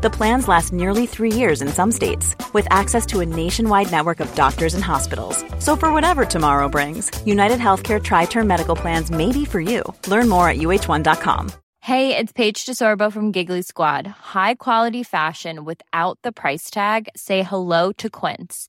The plans last nearly three years in some states, with access to a nationwide network of doctors and hospitals. So, for whatever tomorrow brings, United Healthcare Tri Term Medical Plans may be for you. Learn more at uh1.com. Hey, it's Paige DeSorbo from Giggly Squad. High quality fashion without the price tag? Say hello to Quince.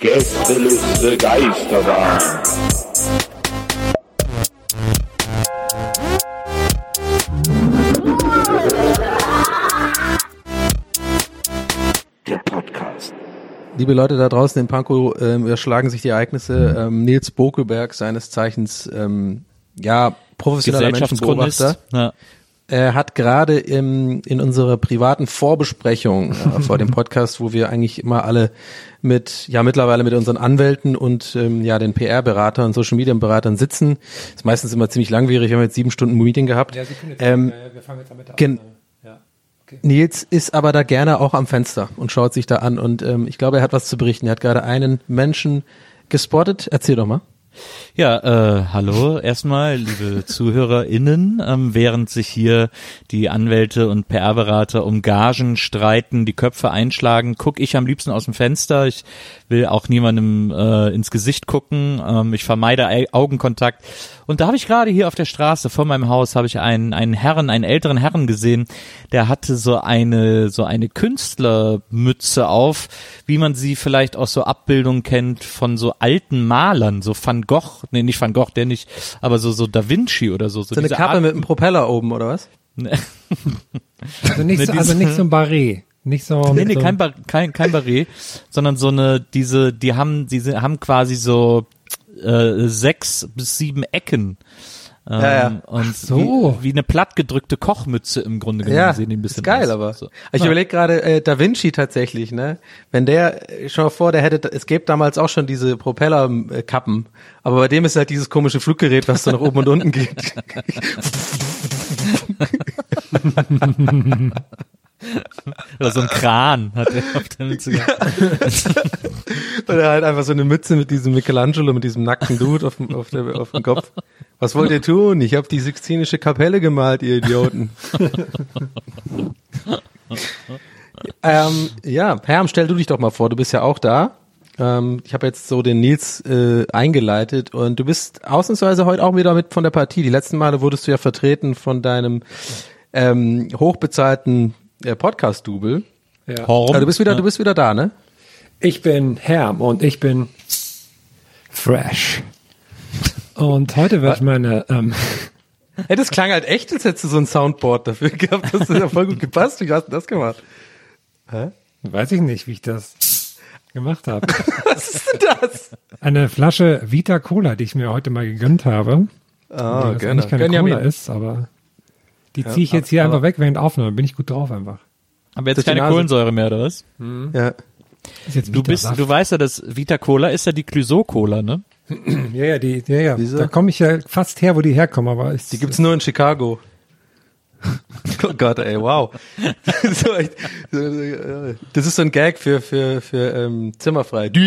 Gästeliste Geisterbahn. Der Podcast. Liebe Leute da draußen in Pankow, ähm, überschlagen sich die Ereignisse. Ähm, Nils Bokelberg, seines Zeichens, ähm, ja, professioneller Menschenbeobachter, Ja. Er hat gerade im, in unserer privaten Vorbesprechung äh, vor dem Podcast, wo wir eigentlich immer alle mit, ja mittlerweile mit unseren Anwälten und ähm, ja den PR-Beratern, Social Media Beratern sitzen. ist meistens immer ziemlich langwierig. Wir haben jetzt sieben Stunden Meeting gehabt. ähm, gen- Nils ist aber da gerne auch am Fenster und schaut sich da an und ähm, ich glaube, er hat was zu berichten. Er hat gerade einen Menschen gespottet. Erzähl doch mal. Ja, äh, hallo erstmal, liebe ZuhörerInnen. Ähm, während sich hier die Anwälte und PR-Berater um Gagen streiten, die Köpfe einschlagen, gucke ich am liebsten aus dem Fenster. Ich will auch niemandem äh, ins Gesicht gucken. Ähm, ich vermeide Ei- Augenkontakt. Und da habe ich gerade hier auf der Straße vor meinem Haus habe ich einen einen Herren, einen älteren Herren gesehen, der hatte so eine so eine Künstlermütze auf, wie man sie vielleicht aus so Abbildungen kennt von so alten Malern, so Van Gogh, nee, nicht Van Gogh, der nicht, aber so so Da Vinci oder so. So eine diese Kappe Art- mit einem Propeller oben, oder was? Also nicht, Ne, so, also nicht so ein Barret. Nicht so. Nee, nee, so kein, Bar kein, kein Barret, sondern so eine, diese, die haben, diese haben quasi so äh, sechs bis sieben Ecken. Ähm, Ja, ja. Und so. wie, wie eine plattgedrückte Kochmütze im Grunde genommen Ja, sehen die ein bisschen ist geil, aus. aber. So. Ich Ja. überlege gerade, äh, Da Vinci tatsächlich, ne? Wenn der, äh, schau mal vor, der hätte, es gäbe damals auch schon diese Propellerkappen, aber bei dem ist halt dieses komische Fluggerät, was so nach oben und unten geht. Oder so ein Kran hat er auf der Mütze gehabt. Oder halt einfach so eine Mütze mit diesem Michelangelo, mit diesem nackten Dude auf dem, auf, der, auf dem Kopf. Was wollt ihr tun? Ich habe die Sixtinische Kapelle gemalt, ihr Idioten. ähm, ja, Herm, stell du dich doch mal vor, du bist ja auch da. Ähm, ich habe jetzt so den Nils äh, eingeleitet und du bist ausnahmsweise heute auch wieder mit von der Partie. Die letzten Male wurdest du ja vertreten von deinem ähm, hochbezahlten Podcast-Double. ja. Horm. Aber du bist wieder, Ja. du bist wieder da, ne? Ich bin Herm und ich bin fresh. Und heute wird meine, ähm, Hey, das klang halt echt, als hättest du so ein Soundboard dafür gehabt. Das hat ja voll gut gepasst. Wie hast du das gemacht? weiß ich nicht, wie ich das gemacht habe. Was ist denn das? Eine Flasche Vita Cola, die ich mir heute mal gegönnt habe. Ah, die eigentlich keine Gönjamin. Cola ist, aber die ziehe ich jetzt hier einfach weg während Aufnahme. Bin ich gut drauf einfach. Aber jetzt Durch die keine. Kohlensäure mehr, oder was? Ja. Ist jetzt Du bist, du weißt ja, dass Vita Cola ist ja die Clysot-Cola, ne? ja, ja, die, ja, ja. Da komme ich ja fast her, wo die herkommen, aber ist, Die gibt's nur in Chicago. Oh Gott, ey, wow. so echt, so, äh, das ist so ein Gag für, für, für ähm, Zimmerfrei.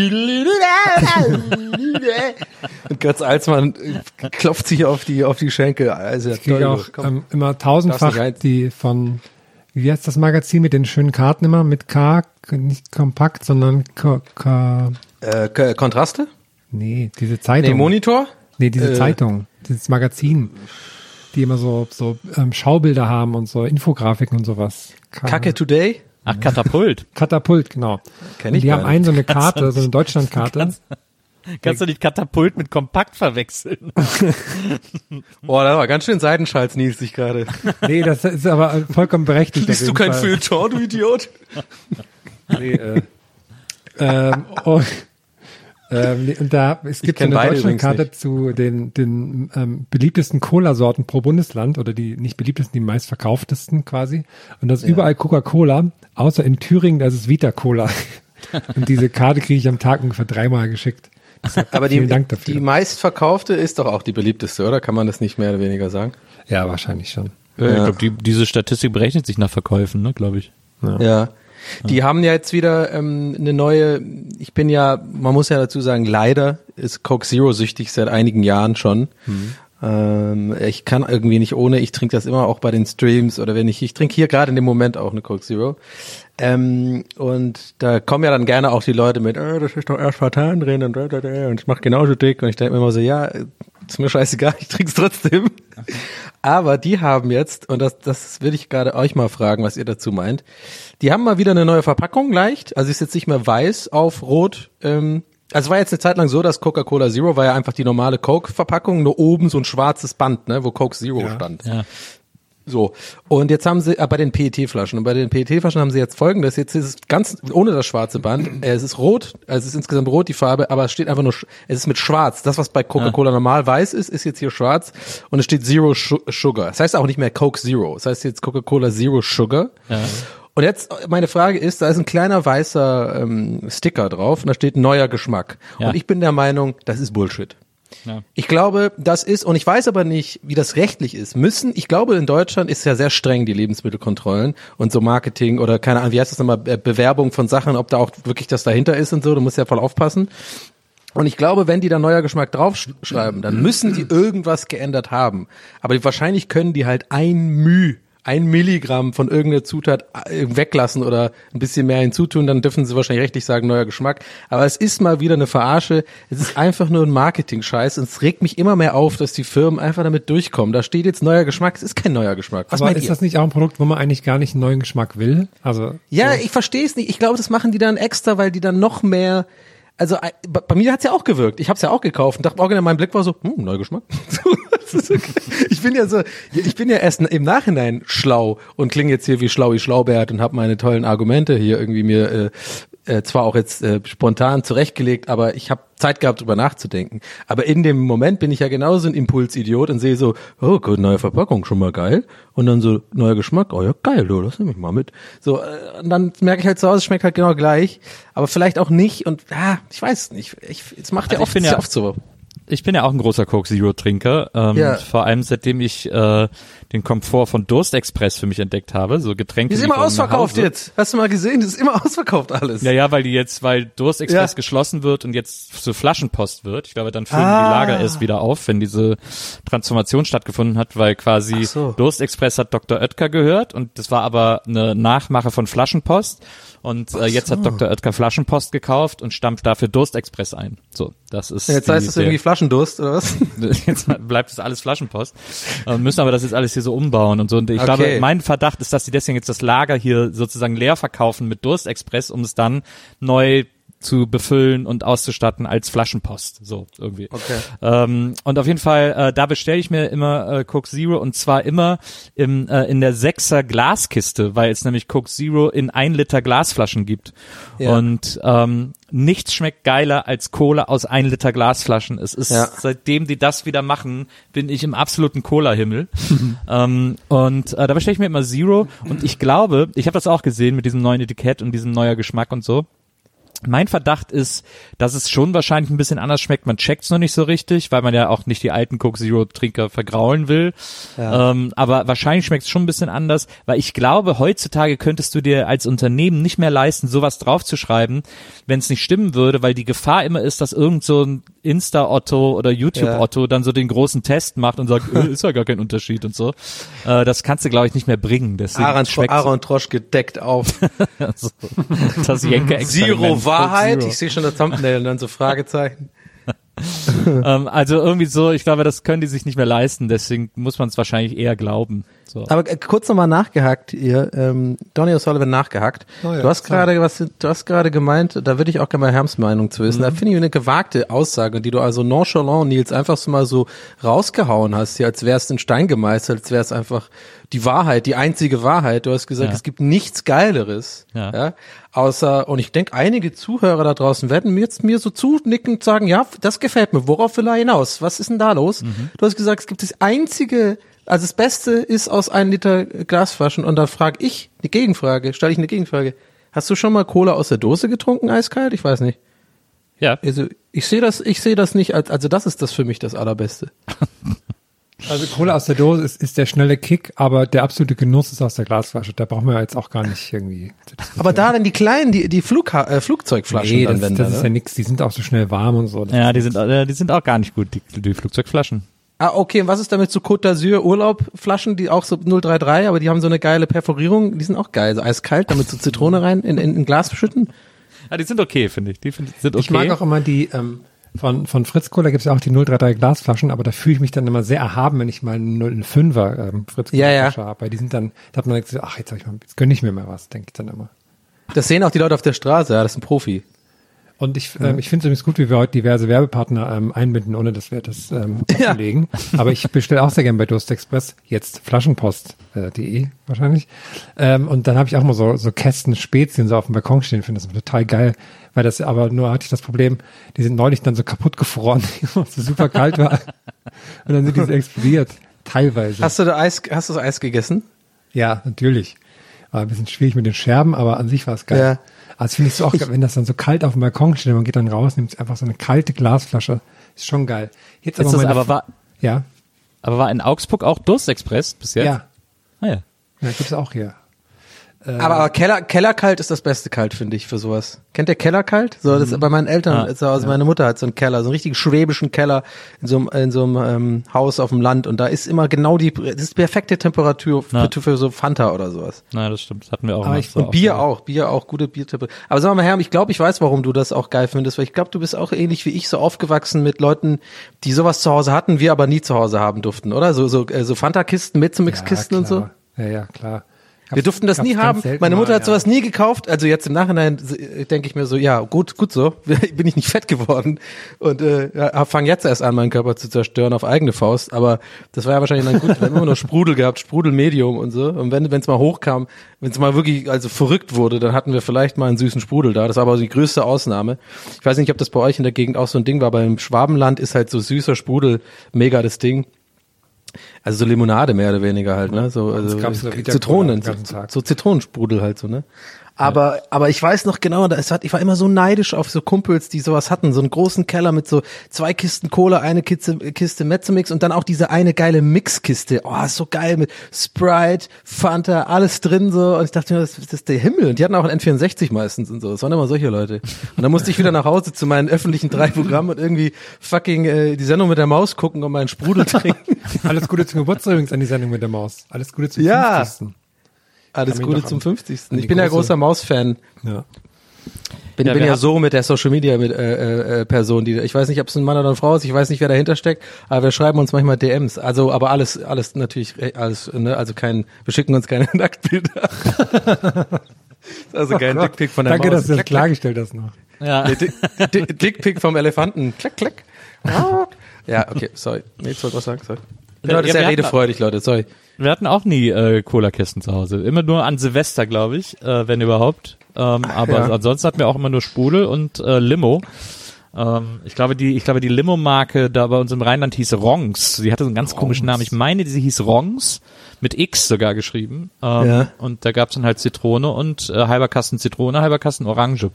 Und Götz Alsmann äh, klopft sich auf die, auf die Schenkel. Also, Ich kriege auch ähm, immer tausendfach die von, wie heißt das Magazin mit den schönen Karten immer? Mit K, nicht kompakt, sondern K, K äh, Kontraste? nee, diese Zeitung. Nee, Monitor? Nee, diese Äh. Zeitung, dieses Magazin, die immer so, so ähm, Schaubilder haben und so Infografiken und sowas. K Kacke Today? Ach, Katapult. Katapult, genau. Kenn Und ich die haben einen so eine Karte, so eine Deutschlandkarte. Kannst du nicht Katapult mit Kompakt verwechseln? Boah, da war ganz schön Seitenschalz, Nils, dich gerade. Nee, das ist aber vollkommen berechtigt. Liest du kein. Feuilleton, du Idiot? Nee, äh, ähm, und, ähm, und da, es gibt so eine Deutschlandkarte zu den, den ähm, beliebtesten Cola-Sorten pro Bundesland oder die nicht beliebtesten, die meistverkauftesten quasi. Und das ist überall Coca-Cola, außer in Thüringen, da ist es Vita-Cola. und diese Karte kriege ich am Tag ungefähr dreimal geschickt. Aber die, vielen Dank dafür. die meistverkaufte ist doch auch die beliebteste, oder? Kann man das nicht mehr oder weniger sagen? ja, wahrscheinlich schon. Ja. Ich glaube, die, diese Statistik berechnet sich nach Verkäufen, ne, glaube ich. Ja. Die haben ja jetzt wieder ähm, eine neue, ich bin ja, man muss ja dazu sagen, leider ist Coke Zero süchtig seit einigen Jahren schon. Ähm, ich kann irgendwie nicht ohne, ich trinke das immer auch bei den Streams oder wenn ich, ich trinke hier gerade in dem Moment auch eine Coke Zero. Ähm, und da kommen ja dann gerne auch die Leute mit, oh, das ist doch Aspartan drin und, und ich mach genauso dick und ich denke mir immer so, ja, ist mir scheißegal, ich trinke es trotzdem. Aber die haben jetzt, und das, das will ich gerade euch mal fragen, was ihr dazu meint, die haben mal wieder eine neue Verpackung leicht, also ist jetzt nicht mehr weiß auf rot, ähm, also es war jetzt eine Zeit lang so, dass Coca-Cola Zero war ja einfach die normale Coke-Verpackung, nur oben so ein schwarzes Band, ne, wo Coke Zero stand. Ja. So. Und jetzt haben sie, äh, bei den PET-Flaschen, und bei den PET-Flaschen haben sie jetzt folgendes, jetzt ist es ganz, ohne das schwarze Band, äh, es ist rot, also es ist insgesamt rot die Farbe, aber es steht einfach nur, es ist mit schwarz. Das, was bei Coca-Cola normal weiß ist, ist jetzt hier schwarz und es steht Zero Su- Sugar. Das heißt auch nicht mehr Coke Zero, das heißt jetzt Coca-Cola Zero Sugar. Und jetzt, meine Frage ist, da ist ein kleiner weißer ähm, Sticker drauf und da steht neuer Geschmack. Ja. Und ich bin der Meinung, das ist Bullshit. Ja. Ich glaube, das ist, und ich weiß aber nicht, wie das rechtlich ist, müssen, ich glaube, in Deutschland ist ja sehr streng die Lebensmittelkontrollen und so Marketing oder keine Ahnung, wie heißt das nochmal, Be- Bewerbung von Sachen, ob da auch wirklich das dahinter ist und so, du musst ja voll aufpassen. Und ich glaube, wenn die da neuer Geschmack draufschreiben, dann müssen die irgendwas geändert haben. Aber wahrscheinlich können die halt ein Müh, ein Milligramm von irgendeiner Zutat äh, weglassen oder ein bisschen mehr hinzutun, dann dürfen sie wahrscheinlich rechtlich sagen, neuer Geschmack. Aber es ist mal wieder eine Verarsche. Es ist einfach nur ein Marketing-Scheiß und es regt mich immer mehr auf, dass die Firmen einfach damit durchkommen. Da steht jetzt neuer Geschmack. Es ist kein neuer Geschmack. Was Aber ist ihr? das nicht auch ein Produkt, wo man eigentlich gar nicht einen neuen Geschmack will? Also Ja, ich verstehe es nicht. Ich glaube, das machen die dann extra, weil die dann noch mehr. Also äh, bei mir hat's ja auch gewirkt. Ich habe es ja auch gekauft und dachte, original, mein Blick war so, hm, neuer Geschmack. Okay. ich bin ja so, ich bin ja erst im Nachhinein schlau und klinge jetzt hier wie Schlaui Schlaubert und habe meine tollen Argumente hier irgendwie mir äh, äh, zwar auch jetzt äh, spontan zurechtgelegt, aber ich habe Zeit gehabt, drüber nachzudenken. Aber in dem Moment bin ich ja genauso ein Impulsidiot und sehe so, oh gut, neue Verpackung, schon mal geil. Und dann so, neuer Geschmack, oh ja, geil, du, das nehme ich mal mit. So, äh, und dann merke ich halt zu Hause, es schmeckt halt genau gleich, aber vielleicht auch nicht. Und ah, ich weiß nicht. Ich, es macht ja Also ich oft, ja ja- oft so. Ich bin ja auch ein großer Coke Zero Trinker. Ähm, Ja. Vor allem seitdem ich äh, den Komfort von Durst Express für mich entdeckt habe, so Getränke. Die ist immer ausverkauft jetzt. Hast du mal gesehen? Das ist immer ausverkauft alles. Ja, ja, weil die jetzt, weil Durst Express Ja. geschlossen wird und jetzt zur Flaschenpost wird. Ich glaube, dann füllen Ah. die Lager erst wieder auf, wenn diese Transformation stattgefunden hat, weil quasi so. Durst Express hat Dr. Oetker gehört und das war aber eine Nachmache von Flaschenpost. Und äh, jetzt hat Dr. Oetker Flaschenpost gekauft und stampft dafür Durst Express ein. So, das ist Jetzt die, heißt es irgendwie Flaschendurst, oder was? jetzt bleibt es alles Flaschenpost. Äh, müssen aber das jetzt alles hier so umbauen und so. Und ich Okay. glaube, mein Verdacht ist, dass sie deswegen jetzt das Lager hier sozusagen leer verkaufen mit Durstexpress, um es dann neu zu befüllen und auszustatten als Flaschenpost. So, irgendwie. Okay. Ähm, und auf jeden Fall, äh, da bestelle ich mir immer äh, Coke Zero und zwar immer im, äh, in der Sechser Glaskiste, weil es nämlich Coke Zero in ein Liter Glasflaschen gibt. Ja. Und ähm, nichts schmeckt geiler als Cola aus ein Liter Glasflaschen. Es ist Ja. seitdem die das wieder machen, bin ich im absoluten Cola-Himmel. ähm, und äh, da bestelle ich mir immer Zero. Und ich glaube, ich habe das auch gesehen mit diesem neuen Etikett und diesem neuer Geschmack und so. Mein Verdacht ist, dass es schon wahrscheinlich ein bisschen anders schmeckt. Man checkt's noch nicht so richtig, weil man ja auch nicht die alten Coke Zero Trinker vergraulen will. Ähm, aber wahrscheinlich schmeckt's schon ein bisschen anders, weil ich glaube, heutzutage könntest du dir als Unternehmen nicht mehr leisten, sowas draufzuschreiben, wenn es nicht stimmen würde, weil die Gefahr immer ist, dass irgend so ein Insta-Otto oder YouTube-Otto dann so den großen Test macht und sagt, äh, ist ja gar kein Unterschied und so. Äh, das kannst du, glaube ich, nicht mehr bringen. Deswegen Aaron, Aaron Trosch gedeckt auf. das Jenke-Experiment. Zero Wahrheit. Ich sehe schon das Thumbnail und dann so Fragezeichen. ähm, also irgendwie so, ich glaube, das können die sich nicht mehr leisten, deswegen muss man es wahrscheinlich eher glauben. So. Aber äh, kurz nochmal nachgehakt ihr, ähm, Donny O'Sullivan nachgehakt. Oh ja, du hast gerade was, du hast gerade gemeint, da würde ich auch gerne mal Herms Meinung zu Mhm. wissen. Da finde ich eine gewagte Aussage, die du also nonchalant, Nils, einfach so mal so rausgehauen hast, hier, als wär's in Stein gemeißelt, als wär's einfach die Wahrheit, die einzige Wahrheit. Du hast gesagt, Ja. es gibt nichts Geileres, Ja. ja. außer, und ich denke, einige Zuhörer da draußen werden mir jetzt mir so zunickend sagen, ja, das gefällt mir. Worauf will er hinaus? Was ist denn da los? Mhm. Du hast gesagt, es gibt das einzige, also das Beste ist aus einem Liter Glasflaschen und da frage ich eine Gegenfrage, stelle ich eine Gegenfrage. Hast du schon mal Cola aus der Dose getrunken, eiskalt? Ich weiß nicht. ja. Also ich sehe das, ich sehe das nicht als, also das ist das für mich das Allerbeste. Also Cola aus der Dose ist, ist der schnelle Kick, aber der absolute Genuss ist aus der Glasflasche. Da brauchen wir jetzt auch gar nicht irgendwie. Aber da dann die kleinen, die, die Flugha äh, Flugzeugflaschen nee, dann, das, wenn das dann, ist ne? ja nix. Die sind auch so schnell warm und so. Das Ja, die sind, äh, die sind auch gar nicht gut, die, die Flugzeugflaschen. Ah, okay, und was ist damit so Côte d'Azur Urlaubflaschen, die auch so 033, aber die haben so eine geile Perforierung, die sind auch geil, so eiskalt, damit so Zitrone rein in, in, in Glas schütten. Ja, die sind okay, finde ich. Die find, sind okay. Ich mag auch immer die, ähm, von, von Fritz Cola gibt es ja auch die 033 Glasflaschen, aber da fühle ich mich dann immer sehr erhaben, wenn ich mal eine 05er ähm, Fritz Cola Ja, ja. Flasche habe. Weil die sind dann, da hat man gesagt, ach, jetzt, hab ich mal, jetzt gönne ich mir mal was, denke ich dann immer. Das sehen auch die Leute auf der Straße, ja, das ist ein Profi. Und ich, ähm, ich finde es übrigens gut, wie wir heute diverse Werbepartner ähm, einbinden, ohne dass wir das ähm, Ja. offenlegen. Aber ich bestelle auch sehr gern bei Durst Express, jetzt flaschenpost.de wahrscheinlich. Ähm, und dann habe ich auch mal so, so Kästen Spezien so auf dem Balkon stehen, finde das total geil. Weil das aber nur hatte ich das Problem, die sind neulich dann so kaputt gefroren, weil es so super kalt war. Und dann sind die so explodiert. Teilweise. Hast du da Eis, hast du das Eis gegessen? Ja, natürlich. War ein bisschen schwierig mit den Scherben, aber an sich war es geil. Ja. Also finde ich so auch, geil, wenn das dann so kalt auf dem Balkon steht, man geht dann raus, nimmt einfach so eine kalte Glasflasche, ist schon geil. Jetzt Ist das meine- aber war, ja, aber war in Augsburg auch Durstexpress bis jetzt? ja, Ah, ja. ja, gibt's auch hier. Aber, aber Keller, Kellerkalt ist das beste Kalt, finde ich, für sowas. Kennt ihr Kellerkalt? So, das ist bei meinen Eltern, Ah, also also meine Mutter hat so einen Keller, so einen richtigen schwäbischen Keller in so einem, in so einem ähm, Haus auf dem Land und da ist immer genau die, das ist perfekte Temperatur für, Ja. für so Fanta oder sowas. Na, das stimmt. Das hatten wir auch. Ich- so Und Bier so. auch, Bier auch, gute Biertemperatur. Aber sag mal, Herr, ich glaube, ich weiß, warum du das auch geil findest, weil ich glaube, du bist auch ähnlich wie ich so aufgewachsen mit Leuten, die sowas zu Hause hatten, wir aber nie zu Hause haben durften, oder? So, so, äh, so Fanta-Kisten, Mezzomix-Kisten ja, und so. Ja, ja, klar. Wir durften das nie haben. Meine Mutter mal, hat sowas nie gekauft. Also jetzt im Nachhinein äh, denke ich mir so, ja, gut, gut so. Bin ich nicht fett geworden und äh, ja, fang jetzt erst an, meinen Körper zu zerstören auf eigene Faust. Aber das war ja wahrscheinlich dann gut. Wir haben immer nur Sprudel gehabt, Sprudelmedium und so. Und wenn es mal hochkam, wenn es mal wirklich also verrückt wurde, dann hatten wir vielleicht mal einen süßen Sprudel da. Das war aber die größte Ausnahme. Ich weiß nicht, ob das bei euch in der Gegend auch so ein Ding war. Beim Schwabenland ist halt so süßer Sprudel mega das Ding. Also so Limonade mehr oder weniger halt, ne? So also Zitronen, so, so Zitronensprudel halt so, ne? Aber aber ich weiß noch genau, da- es hat, ich war immer so neidisch auf so Kumpels, die sowas hatten, so einen großen Keller mit so zwei Kisten Cola, eine Kiste, Kiste Mezzomix und dann auch diese eine geile Mixkiste. Oh, ist so geil mit Sprite, Fanta, alles drin so und ich dachte mir, das, das ist der Himmel und die hatten auch ein N64 meistens und so. Das waren immer solche Leute. Und dann musste ich wieder nach Hause zu meinen öffentlichen drei Programmen und irgendwie fucking äh, die Sendung mit der Maus gucken und meinen Sprudel trinken. Alles Gute zum Geburtstag übrigens an die Sendung mit der Maus. Alles Gute zum Ja. 50. Alles Gute zum an- 50. an die Ich bin ja große- großer Maus-Fan. Ja. Bin, Ja, bin ja so mit der Social Media mit äh, äh, Person, die ich weiß nicht, ob es ein Mann oder eine Frau ist, ich weiß nicht, wer dahinter steckt, aber wir schreiben uns manchmal DMs. Also, aber alles, alles natürlich, äh, alles, ne, also kein, wir schicken uns keine Nacktbilder. also kein Gott. Dickpick von der Danke, Maus. dass du das klargestellt hast noch. Ja. Dickpick vom Elefanten. Klack, klack. Ja, okay, sorry. Nee, ich wollte was sagen, sorry. Ich bin Ja, sehr redefreudig, Leute, sorry. Wir hatten auch nie äh, Cola-Kästen zu Hause. Immer nur an Silvester, glaube ich, äh, wenn überhaupt. Ähm, aber ja. ansonsten hatten wir auch immer nur Sprudel und äh, Limo. Ähm, ich glaube, die, ich glaube, die Limo-Marke da bei uns im Rheinland hieß Rongs. Sie hatte so einen ganz komischen Namen. Ich meine, sie hieß Rongs mit X sogar geschrieben. Ähm, Ja. Und da gab's dann halt Zitrone und äh, halber Kasten Zitrone, halber Kasten Orange.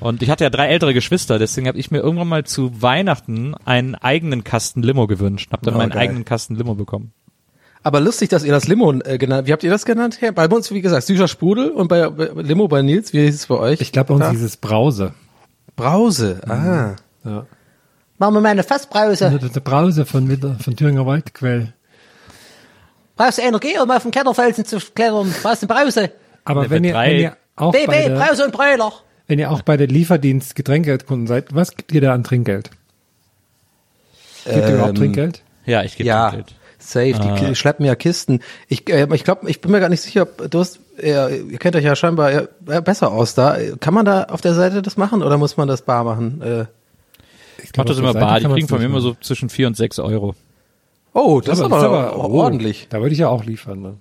Und ich hatte ja drei ältere Geschwister, deswegen habe ich mir irgendwann mal zu Weihnachten einen eigenen Kasten Limo gewünscht. Hab dann Oh, meinen geil. eigenen Kasten Limo bekommen. Aber lustig, dass ihr das Limo äh, genannt, wie habt ihr das genannt? Herr? Bei uns, wie gesagt, süßer Sprudel und bei, bei Limo bei Nils, wie hieß es bei euch? Ich glaube, bei uns Da? dieses Brause. Brause, ah. Ja. Machen wir mal eine Fassbrause. Das ist der Brause von, von Thüringer Waldquell. Brauchst du Energie, um auf den Kletterfelsen zu klettern? Brauchst du eine Brause? Aber wenn ihr, drei- wenn ihr auch bei BB, der, Brause und Bräuler. Wenn ihr auch bei der Lieferdienst Getränkekunden seid, was gibt ihr da an Trinkgeld? Gibt ihr überhaupt Ähm, Trinkgeld? Ja, ich gebe Ja, Trinkgeld. safe. Die Ki- schleppen ja Kisten. Ich, äh, ich glaube, ich bin mir gar nicht sicher, ob du hast, äh, ihr kennt euch ja scheinbar äh, besser aus da. Kann man da auf der Seite das machen oder muss man das bar machen? Äh, Ich Ich mach das immer bar. Die kriegen von mir immer so zwischen vier und sechs Euro. oh, das, ist aber, das oh, ordentlich. Da würde ich ja auch liefern. Ne?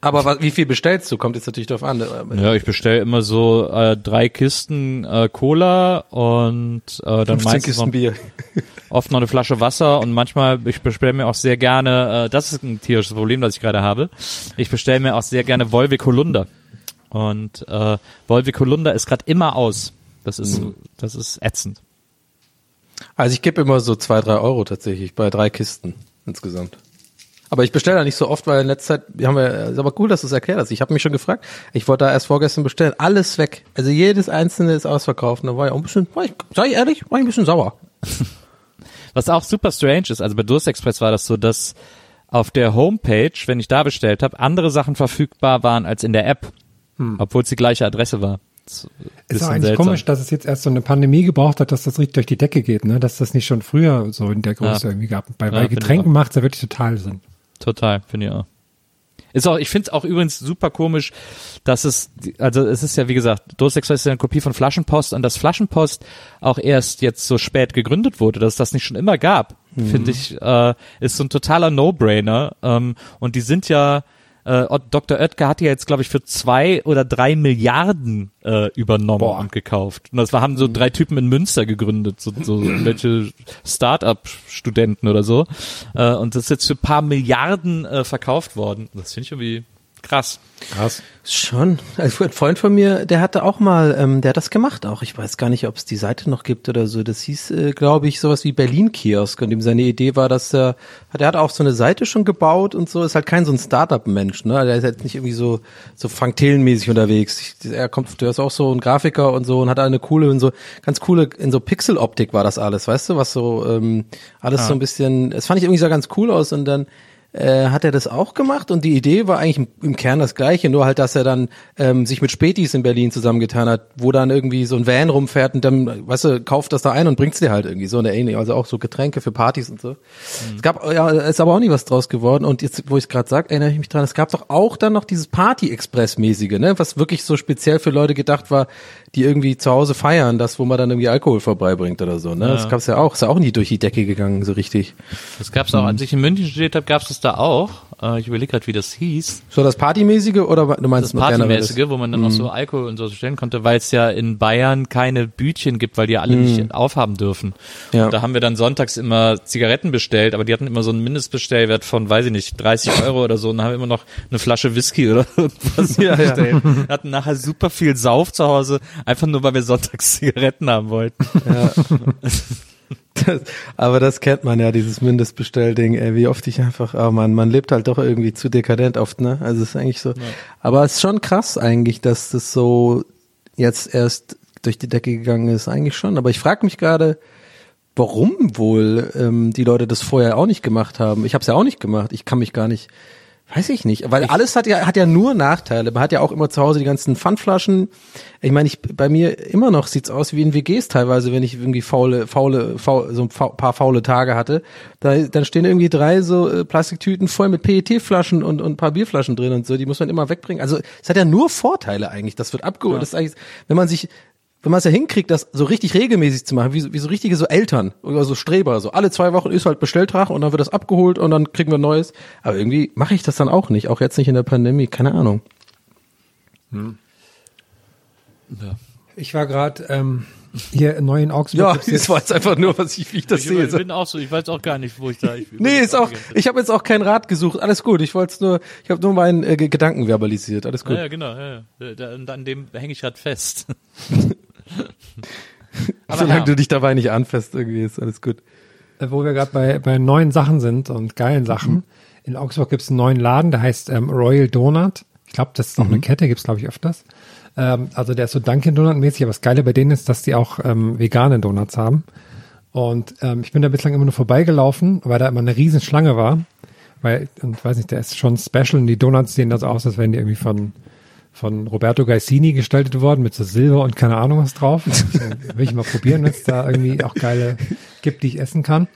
Aber was, wie viel bestellst du? Kommt jetzt natürlich drauf an. Äh, Ja, ich bestelle immer so äh, drei Kisten äh, Cola und äh, dann 15 meistens Kisten noch, Bier. oft noch eine Flasche Wasser und manchmal, ich bestelle mir auch sehr gerne, äh, das ist ein tierisches Problem, das ich gerade habe, ich bestelle mir auch sehr gerne Volvic Holunder. Und äh, Volvic Holunder ist gerade immer aus. Das ist, das ist ätzend. Also ich gebe immer so zwei, drei Euro tatsächlich bei drei Kisten insgesamt. Aber ich bestelle da nicht so oft, weil in letzter Zeit, wir haben ja, ist aber cool, dass du es erklärt hast. Ich habe mich schon gefragt, ich wollte da erst vorgestern bestellen, alles weg. Also jedes einzelne ist ausverkauft. Und da war ich auch ein bisschen, war ich, sag ich ehrlich, war ich ein bisschen sauer. Was auch super strange ist, also bei Durst Express war das so, dass auf der Homepage, wenn ich da bestellt habe, andere Sachen verfügbar waren als in der App, obwohl es die gleiche Adresse war. Das Ist auch eigentlich seltsam. komisch, dass es jetzt erst so eine Pandemie gebraucht hat, dass das richtig durch die Decke geht, ne? Dass das nicht schon früher so in der Größe Ja. irgendwie gab. Bei, Ja, bei Getränken macht es ja wirklich total Sinn. Total, finde ich auch. Ist auch, ich finde es auch übrigens super komisch, dass es, also es ist ja wie gesagt, Express ist ja eine Kopie von Flaschenpost und dass Flaschenpost auch erst jetzt so spät gegründet wurde, dass es das nicht schon immer gab, finde ich, äh, ist so ein totaler No-Brainer. Ähm, und die sind ja, äh, Dr. Oetker hat ja jetzt, glaube ich, für zwei oder drei Milliarden äh, übernommen Boah. und gekauft. Und das war, haben so drei Typen in Münster gegründet, so, so welche Start-up-Studenten oder so. Äh, und das ist jetzt für ein paar Milliarden äh, verkauft worden. Das finde ich irgendwie krass. Krass. Schon. Also ein Freund von mir, der hatte auch mal, ähm, der hat das gemacht auch. Ich weiß gar nicht, ob es die Seite noch gibt oder so. Das hieß, äh, glaube ich, sowas wie Berlin Kiosk. Und ihm seine Idee war, dass er, der hat auch so eine Seite schon gebaut und so. Ist halt kein so ein Startup-Mensch, ne? Der ist halt nicht irgendwie so so Frank Thelen-mäßig unterwegs. Ich, er kommt, der ist auch so ein Grafiker und so und hat eine coole und so ganz coole in so Pixel-Optik war das alles, weißt du, was so ähm, alles so ein bisschen. Es fand ich irgendwie so ganz cool aus und dann äh, hat er das auch gemacht und die Idee war eigentlich im, im Kern das gleiche, nur halt, dass er dann ähm, sich mit Spätis in Berlin zusammengetan hat, wo dann irgendwie so ein Van rumfährt und dann, weißt du, kauft das da ein und bringt's dir halt irgendwie so eine ähnliche, also auch so Getränke für Partys und so. Es gab, ja, ist aber auch nie was draus geworden und jetzt, wo ich es gerade sage, erinnere ich mich dran, es gab doch auch dann noch dieses Party-Express-mäßige, ne, was wirklich so speziell für Leute gedacht war, die irgendwie zu Hause feiern, das, wo man dann irgendwie Alkohol vorbeibringt oder so, ne, das gab's ja auch, ist ja auch nie durch die Decke gegangen, so richtig. Das gab's auch, als ich in München studiert habe, gab's das da auch. Äh, ich überlege gerade, wie das hieß. So das Partymäßige oder du meinst Das? Partymäßige, wo man dann auch so Alkohol und so stellen konnte, weil es ja in Bayern keine Bütchen gibt, weil die alle nicht aufhaben dürfen. Ja. Und da haben wir dann sonntags immer Zigaretten bestellt, aber die hatten immer so einen Mindestbestellwert von, weiß ich nicht, 30 Euro oder so und haben immer noch eine Flasche Whisky oder irgendwas Ja, ja. bestellt. Wir hatten nachher super viel Sauf zu Hause, einfach nur, weil wir sonntags Zigaretten haben wollten. Das, aber das kennt man ja, dieses Mindestbestellding, ey, wie oft ich einfach, oh man, man lebt halt doch irgendwie zu dekadent oft, ne? Also es ist eigentlich so. Aber es ist schon krass eigentlich, dass das so jetzt erst durch die Decke gegangen ist, eigentlich schon. Aber ich frage mich gerade, warum wohl ähm, die Leute das vorher auch nicht gemacht haben. Ich habe es ja auch nicht gemacht. Ich kann mich gar nicht, weiß ich nicht, weil alles hat ja hat ja nur Nachteile. Man hat ja auch immer zu Hause die ganzen Pfandflaschen. Ich meine, ich bei mir immer noch sieht's aus wie in WGs teilweise, wenn ich irgendwie faule faule faul, so ein paar faule Tage hatte. Da dann stehen irgendwie drei so äh, Plastiktüten voll mit PET-Flaschen und und ein paar Bierflaschen drin und so. Die muss man immer wegbringen. Also es hat ja nur Vorteile eigentlich. Das wird abgeholt. Das ist eigentlich, wenn man sich wenn man es ja hinkriegt, das so richtig regelmäßig zu machen, wie, so- wie so richtige so Eltern oder so Streber, so alle zwei Wochen ist halt Bestelltag und dann wird das abgeholt und dann kriegen wir Neues. Aber irgendwie mache ich das dann auch nicht, auch jetzt nicht in der Pandemie, keine Ahnung. Ich war gerade ähm, hier neu in Augsburg. Ja, das jetzt- war jetzt einfach nur, was ich, wie ich das Ich sehe. bin auch so, ich weiß auch gar nicht, wo ich da. Ich Nee, ist auch, ich habe jetzt auch keinen Rat gesucht. Alles gut. Ich wollte es nur, ich habe nur meinen äh, Ge- Gedanken verbalisiert. Alles gut. Ja, ja, genau. Ja, ja. Da, da, an dem hänge ich gerade fest. Aber Solange ja. du dich dabei nicht anfasst, irgendwie ist alles gut. äh, wo wir gerade bei, bei neuen Sachen sind und geilen Sachen. In Augsburg gibt's einen neuen Laden, der heißt ähm, Royal Donut. Ich glaube, das ist auch eine Kette, gibt's glaube ich öfters. Ähm, also der ist so Dunkin' Donut mäßig, aber das Geile bei denen ist, dass die auch ähm, vegane Donuts haben. Und ähm, ich bin da bislang immer nur vorbeigelaufen, weil da immer eine riesen Schlange war. Weil, und weiß nicht, der ist schon special und die Donuts sehen da so aus, als wären die irgendwie von, von Roberto Gaisini gestaltet worden mit so Silber und keine Ahnung was drauf. Will ich mal probieren, wenn es da irgendwie auch geile gibt, die ich essen kann.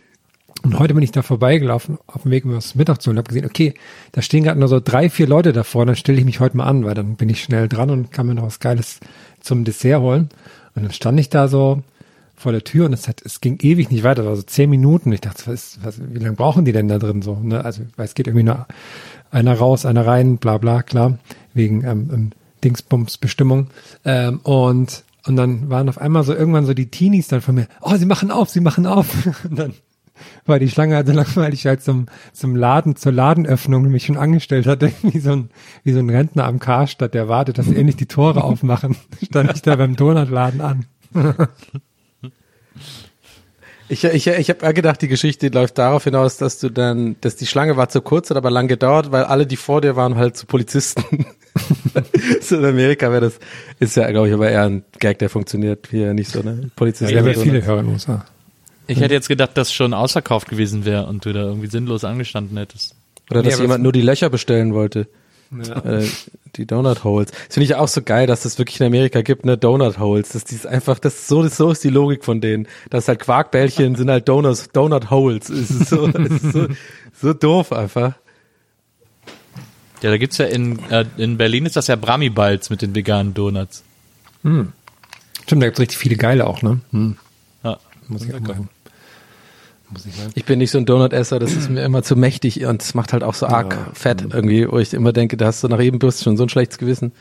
Und heute bin ich da vorbeigelaufen, auf dem Weg, um was Mittag zu holen, habe gesehen, okay, da stehen gerade nur so drei, vier Leute davor, dann stelle ich mich heute mal an, weil dann bin ich schnell dran und kann mir noch was Geiles zum Dessert holen. Und dann stand ich da so vor der Tür und es, hat, es ging ewig nicht weiter, also zehn Minuten. Ich dachte, was, was, wie lange brauchen die denn da drin so? Ne? Also, weil es geht irgendwie nur einer raus, einer rein, bla bla, klar, wegen ähm, ähm, Dingsbums-Bestimmung. Ähm, und, und dann waren auf einmal so irgendwann so die Teenies dann von mir, oh, sie machen auf, sie machen auf. Und dann war die Schlange halt so lang, weil ich halt zum, zum Laden, zur Ladenöffnung mich schon angestellt hatte, wie so ein, wie so ein Rentner am Karstadt, der wartet, dass sie endlich die Tore aufmachen, stand ich da beim Donutladen an. Ich, ich, ich habe gedacht, die Geschichte läuft darauf hinaus, dass du dann, dass die Schlange war zu kurz, hat aber lang gedauert, weil alle, die vor dir waren, halt zu Polizisten. so in Amerika wäre das, ist ja, glaube ich, aber eher ein Gag, der funktioniert hier nicht so, ne? Polizisten. Ja, ja so, viele ne? Hörer in den USA. Ich hätte jetzt gedacht, dass schon ausverkauft gewesen wäre und du da irgendwie sinnlos angestanden hättest. Oder Nee, dass jemand nur die Löcher bestellen wollte. Äh, die Donut Holes. Das finde ich auch so geil, dass es wirklich in Amerika gibt, ne, Donut Holes. Das ist einfach, das ist so, das so ist die Logik von denen. Das ist halt Quarkbällchen sind halt Donuts, Donut Holes. Es ist so, es ist so, so doof einfach. Ja, da gibt's ja in, äh, in Berlin ist das ja Brami-Balz mit den veganen Donuts. Stimmt, da gibt's richtig viele geile auch, ne? Hm. Ja. Muss ich auch machen. Muss ich sagen. Ich bin nicht so ein Donut-Esser, das ist mir immer zu mächtig und es macht halt auch so arg fett irgendwie, wo ich immer denke, da hast du nach jedem Bürst schon so ein schlechtes Gewissen.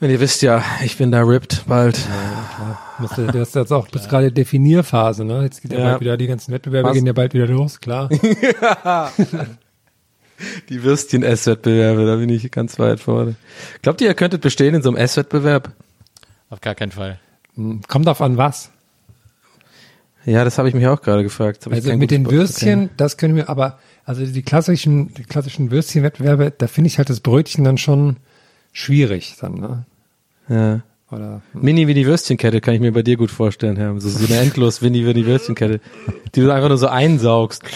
Wenn ihr wisst ja, ich bin da ripped bald. Musst du, du hast jetzt auch bis gerade Definierphase, ne? Jetzt geht ja, Ja. bald wieder, die ganzen Wettbewerbe Was? gehen ja bald wieder los, klar. Die Würstchen-Esswettbewerbe, da bin ich ganz weit vorne. Glaubt ihr, ihr könntet bestehen in so einem Esswettbewerb? Auf gar keinen Fall. Hm, Kommt auf an was. Ja, das habe ich mich auch gerade gefragt. Also mit den Würstchen, das können wir aber, also die klassischen, die klassischen Würstchenwettbewerbe, da finde ich halt das Brötchen dann schon schwierig dann, ne? Ja. Oder Mini wie die Würstchenkette kann ich mir bei dir gut vorstellen, Herr. So, so eine endlos Winnie wie die Würstchenkette, die du einfach nur so einsaugst.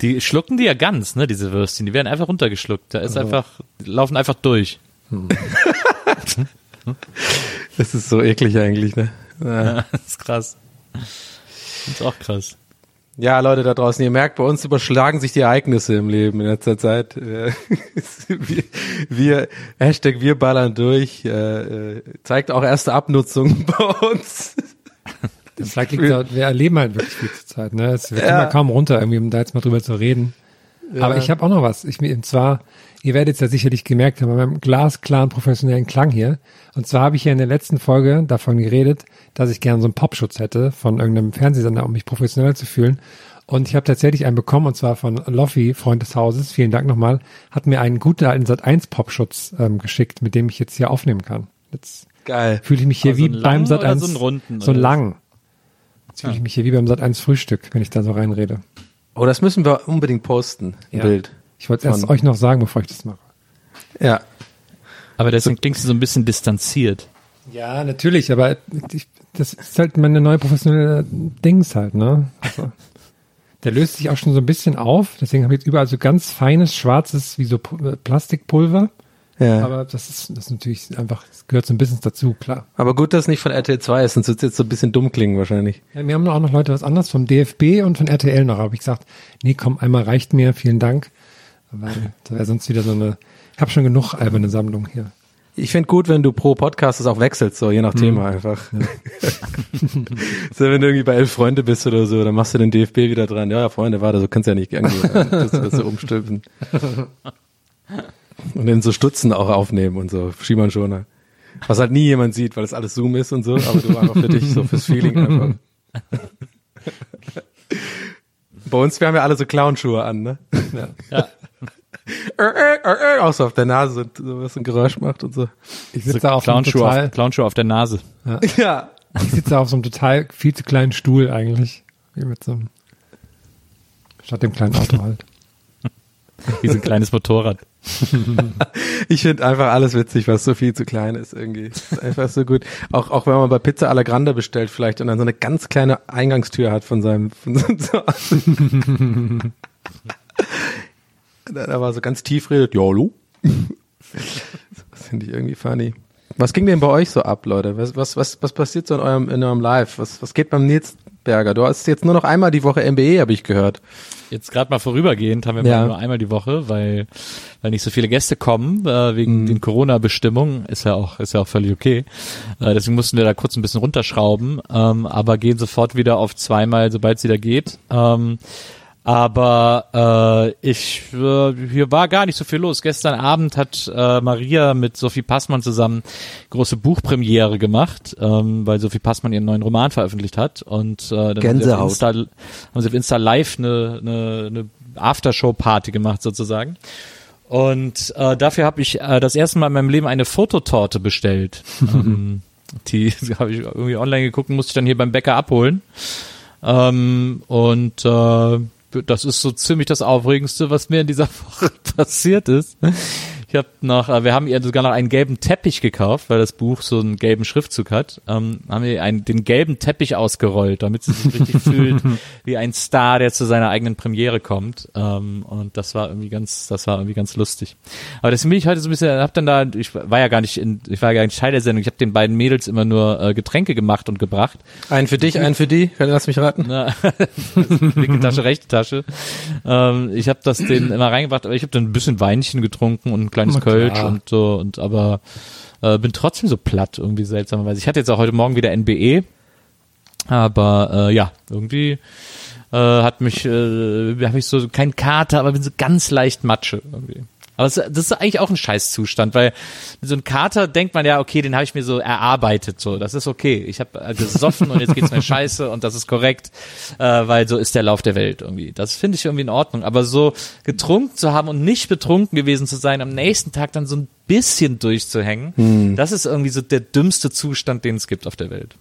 Die schlucken die ja ganz, ne, diese Würstchen. Die werden einfach runtergeschluckt. Da ist einfach, die laufen einfach durch. Das ist so eklig eigentlich, ne? Ja. das ist krass. Das ist auch krass. Ja, Leute da draußen, ihr merkt, bei uns überschlagen sich die Ereignisse im Leben in letzter Zeit. Wir, wir, Hashtag wir ballern durch, äh, äh, zeigt auch erste Abnutzung bei uns. das liegt da, wir erleben halt wirklich viel zur Zeit, ne? Es, wir kommen Ja. ja kaum runter, irgendwie, um da jetzt mal drüber zu reden. Aber ich habe auch noch was. Ich mir und zwar, ihr werdet es ja sicherlich gemerkt haben, bei meinem glasklaren professionellen Klang hier. Und zwar habe ich ja in der letzten Folge davon geredet, dass ich gerne so einen Popschutz hätte von irgendeinem Fernsehsender, um mich professionell zu fühlen. Und ich habe tatsächlich einen bekommen, und zwar von Loffi, Freund des Hauses. Vielen Dank nochmal. Hat mir einen guten alten Sat 1 Popschutz ähm, geschickt, mit dem ich jetzt hier aufnehmen kann. Jetzt Geil. fühle ich mich hier Also wie beim langen Sat oder 1. so einen runden, So lang. Jetzt fühle ich mich hier wie beim Sat 1 Frühstück, wenn ich da so reinrede. Oh, das müssen wir unbedingt posten, ein Ja. Bild. Ich wollte es erst euch noch sagen, bevor ich das mache. Ja. Aber deswegen klingst du so ein bisschen distanziert. Ja, natürlich, aber ich, das ist halt meine neue professionelle Dings halt, ne? Also, der löst sich auch schon so ein bisschen auf, deswegen habe ich jetzt überall so ganz feines, schwarzes, wie so Pu- Plastikpulver. Ja. Aber das ist, das ist natürlich einfach, das gehört so ein bisschen dazu, klar. Aber gut, dass es nicht von RTL 2 ist, sonst wird es jetzt so ein bisschen dumm klingen wahrscheinlich. Ja, wir haben auch noch Leute was anderes vom DFB und von RTL noch, habe ich gesagt, nee, komm, einmal reicht mir, vielen Dank. Weil das wäre sonst wieder so eine, ich habe schon genug alberne Sammlung hier. Ich finde gut, wenn du pro Podcast es auch wechselst, so je nach Thema einfach. so, wenn du irgendwie bei elf Freunde bist oder so, dann machst du den DFB wieder dran. Ja, Freunde, warte, so kannst du ja nicht irgendwie das, das so umstülpen. Und in so Stutzen auch aufnehmen und so, Schiemann-Schoner. Was halt nie jemand sieht, weil das alles Zoom ist und so, aber du einfach für dich, so fürs Feeling einfach. Bei uns, wir haben ja alle so Clownschuhe an, ne? Ja. Ja. Äh, äh, äh, äh, auch so auf der Nase, und so was ein Geräusch macht und so. Ich sitze da auf einem Clownschuhe total, auf, Clownschuhe auf der Nase. Ja. ich sitze da auf so einem total viel zu kleinen Stuhl eigentlich. Wie mit so einem, statt dem kleinen Auto halt. Wie so ein kleines Motorrad. Ich finde einfach alles witzig, was so viel zu klein ist irgendwie. Ist einfach so gut. Auch, auch wenn man bei Pizza alla Grande bestellt vielleicht und dann so eine ganz kleine Eingangstür hat von seinem, von seinem da war so ganz tief redet, ja, hallo. Das finde ich irgendwie funny. Was ging denn bei euch so ab, Leute? Was, was, was, was passiert so in eurem, in eurem Live? Was, was geht beim Nils Berger? Du hast jetzt nur noch einmal die Woche MBE, habe ich gehört. Jetzt gerade mal vorübergehend haben wir Ja. mal nur einmal die Woche, weil weil nicht so viele Gäste kommen äh, wegen den Corona-Bestimmungen ist ja auch ist ja auch völlig okay. Äh, deswegen mussten wir da kurz ein bisschen runterschrauben, ähm, aber gehen sofort wieder auf zweimal, sobald es wieder geht. Ähm, aber äh, ich äh, hier war gar nicht so viel los. Gestern Abend hat äh, Maria mit Sophie Passmann zusammen große Buchpremiere gemacht, ähm, weil Sophie Passmann ihren neuen Roman veröffentlicht hat und äh, dann Gänsehaut. Haben sie, auf Insta, haben sie auf Insta Live eine, eine, eine Aftershow-Party gemacht sozusagen. Und äh, dafür habe ich äh, das erste Mal in meinem Leben eine Fototorte bestellt. ähm, die habe ich irgendwie online geguckt und musste ich dann hier beim Bäcker abholen. Ähm, und äh, das ist so ziemlich das Aufregendste, was mir in dieser Woche passiert ist. Ich habe noch, äh, wir haben ihr sogar noch einen gelben Teppich gekauft, weil das Buch so einen gelben Schriftzug hat. Ähm, haben wir einen, den gelben Teppich ausgerollt, damit sie sich richtig fühlt wie ein Star, der zu seiner eigenen Premiere kommt. Ähm, und das war irgendwie ganz, das war irgendwie ganz lustig. Aber deswegen bin ich heute so ein bisschen, hab dann da, ich war ja gar nicht in, ich war ja gar nicht Teil der Sendung. Ich habe den beiden Mädels immer nur äh, Getränke gemacht und gebracht. Einen für dich, einen für die. Lass mich raten. Na, linke Tasche, rechte Tasche. Ähm, ich habe das denen immer reingebracht, aber ich habe dann ein bisschen Weinchen getrunken und ein kleines. Kölsch und so und aber äh, bin trotzdem so platt irgendwie seltsamerweise. Ich hatte jetzt auch heute Morgen wieder NBE, aber äh, ja irgendwie äh, hat mich, äh, habe ich so kein Kater, aber bin so ganz leicht Matsche irgendwie. Aber das, das ist eigentlich auch ein Scheißzustand, weil so ein Kater denkt man ja, okay, den habe ich mir so erarbeitet, so, das ist okay. Ich habe äh, gesoffen und jetzt geht's mir scheiße und das ist korrekt, äh, weil so ist der Lauf der Welt irgendwie. Das finde ich irgendwie in Ordnung. Aber so getrunken zu haben und nicht betrunken gewesen zu sein, am nächsten Tag dann so ein bisschen durchzuhängen, das ist irgendwie so der dümmste Zustand, den es gibt auf der Welt.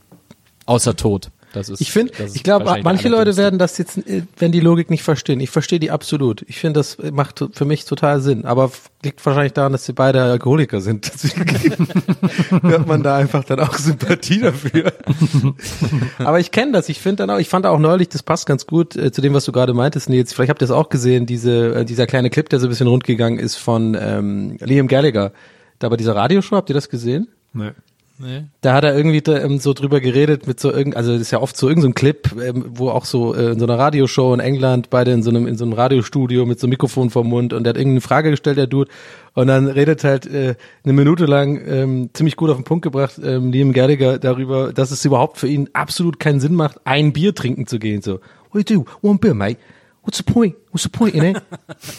Außer Tod. Das ist, Ich finde, ich glaube, manche Leute werden das jetzt, äh, wenn die Logik nicht verstehen. Ich verstehe die absolut. Ich finde, das macht für mich total Sinn. Aber liegt wahrscheinlich daran, dass sie beide Alkoholiker sind. Deswegen hört man da einfach dann auch Sympathie dafür. Aber ich kenne das. Ich finde dann auch, ich fand auch neulich, das passt ganz gut äh, zu dem, was du gerade meintest, Nils. Vielleicht habt ihr es auch gesehen, diese, äh, dieser kleine Clip, der so ein bisschen rundgegangen ist von ähm, Liam Gallagher. Da bei dieser Radioshow, habt ihr das gesehen? Nee. Nee. Da hat er irgendwie ähm, so drüber geredet mit so irgend, also das ist ja oft so irgendein so Clip, ähm, wo auch so äh, in so einer Radioshow in England beide in so einem in so einem Radiostudio mit so einem Mikrofon vorm Mund und der hat irgendeine Frage gestellt, der Dude, und dann redet halt äh, eine Minute lang ähm, ziemlich gut auf den Punkt gebracht ähm, Liam Gallagher darüber, dass es überhaupt für ihn absolut keinen Sinn macht, ein Bier trinken zu gehen. So, what do you do? One beer, mate. What's the point? What's the point in it?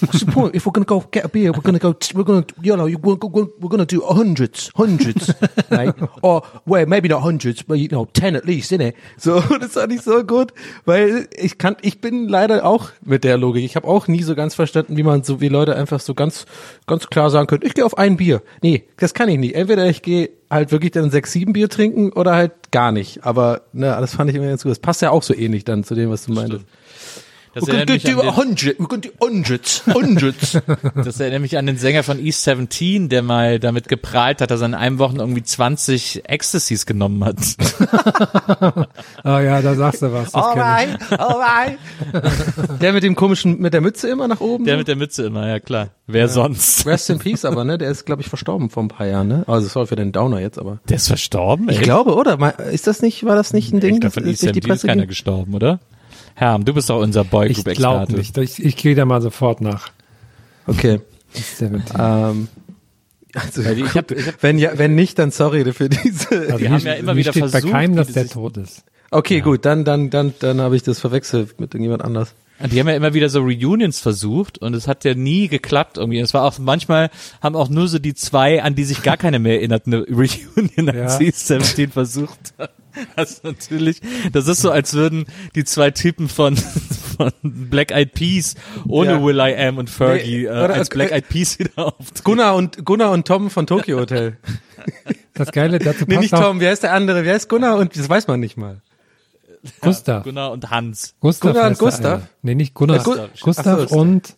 What's the point? If we're gonna go get a beer, we're gonna go. We're gonna, you know, we're gonna, we're gonna do hundreds, hundreds, right? Or well, maybe not hundreds, but you know, ten at least, innit? So, das fand ich so gut, weil ich kann, ich bin leider auch mit der Logik. Ich habe auch nie so ganz verstanden, wie man so, wie Leute einfach so ganz, ganz klar sagen können: Ich gehe auf ein Bier. Nee, das kann ich nicht. Entweder ich gehe halt wirklich dann sechs, sieben Bier trinken oder halt gar nicht. Aber ne, das fand ich immer ganz gut. Das passt ja auch so ähnlich dann zu dem, was du meintest. Das erinnert, mich do an den, hundred. Hundreds, hundreds. das erinnert mich an den Sänger von East 17, der mal damit geprahlt hat, dass er in einem Wochen irgendwie 20 Ecstasies genommen hat. Ah ja, da sagst du was. Das alright, alright. Der mit dem komischen, mit der Mütze immer nach oben. Der mit der Mütze immer, ja klar. Wer sonst? Rest in Peace, aber ne, der ist glaube ich verstorben vor ein paar Jahren, ne? Also sorry für den Downer jetzt, aber Der ist verstorben? ich glaube, oder? Ist das nicht, war das nicht ein Ding, Ich das glaube, von ist East durch die 17 ist Presse keiner ging? gestorben, oder? Herm, du bist doch unser Ich Boygroup-Experte. glaube nicht. Ich, ich gehe da mal sofort nach. Okay. 17. Ähm, also, die- ich hab- ich hab- wenn ja, wenn nicht, dann sorry für diese. Also die haben ja immer wieder steht versucht, bei keinem, dass der tot ist. Okay, gut, dann, dann, dann, dann habe ich das verwechselt mit irgendjemand anders. Die haben ja immer wieder so Reunions versucht und es hat ja nie geklappt irgendwie. Es war auch manchmal haben auch nur so die zwei, an die sich gar keiner mehr erinnert, eine Reunion Ja. als sie 17 versucht haben. Das natürlich, das ist so, als würden die zwei Typen von, von Black Eyed Peas ohne Ja. Will I Am und Fergie Nee, äh, oder- als Black Eyed Peas wieder auftreten. Gunnar und Gunnar und Tom von Tokyo Hotel. Das Geile dazu nee, nicht Tom, wie heißt der andere? Wie heißt Gunnar und das weiß man nicht mal. Gustav. Gunnar und Hans. Gustav Gunnar und Gustav? Nee, nicht Gunnar. Ja, Gu- Gustav Ach so, ist- und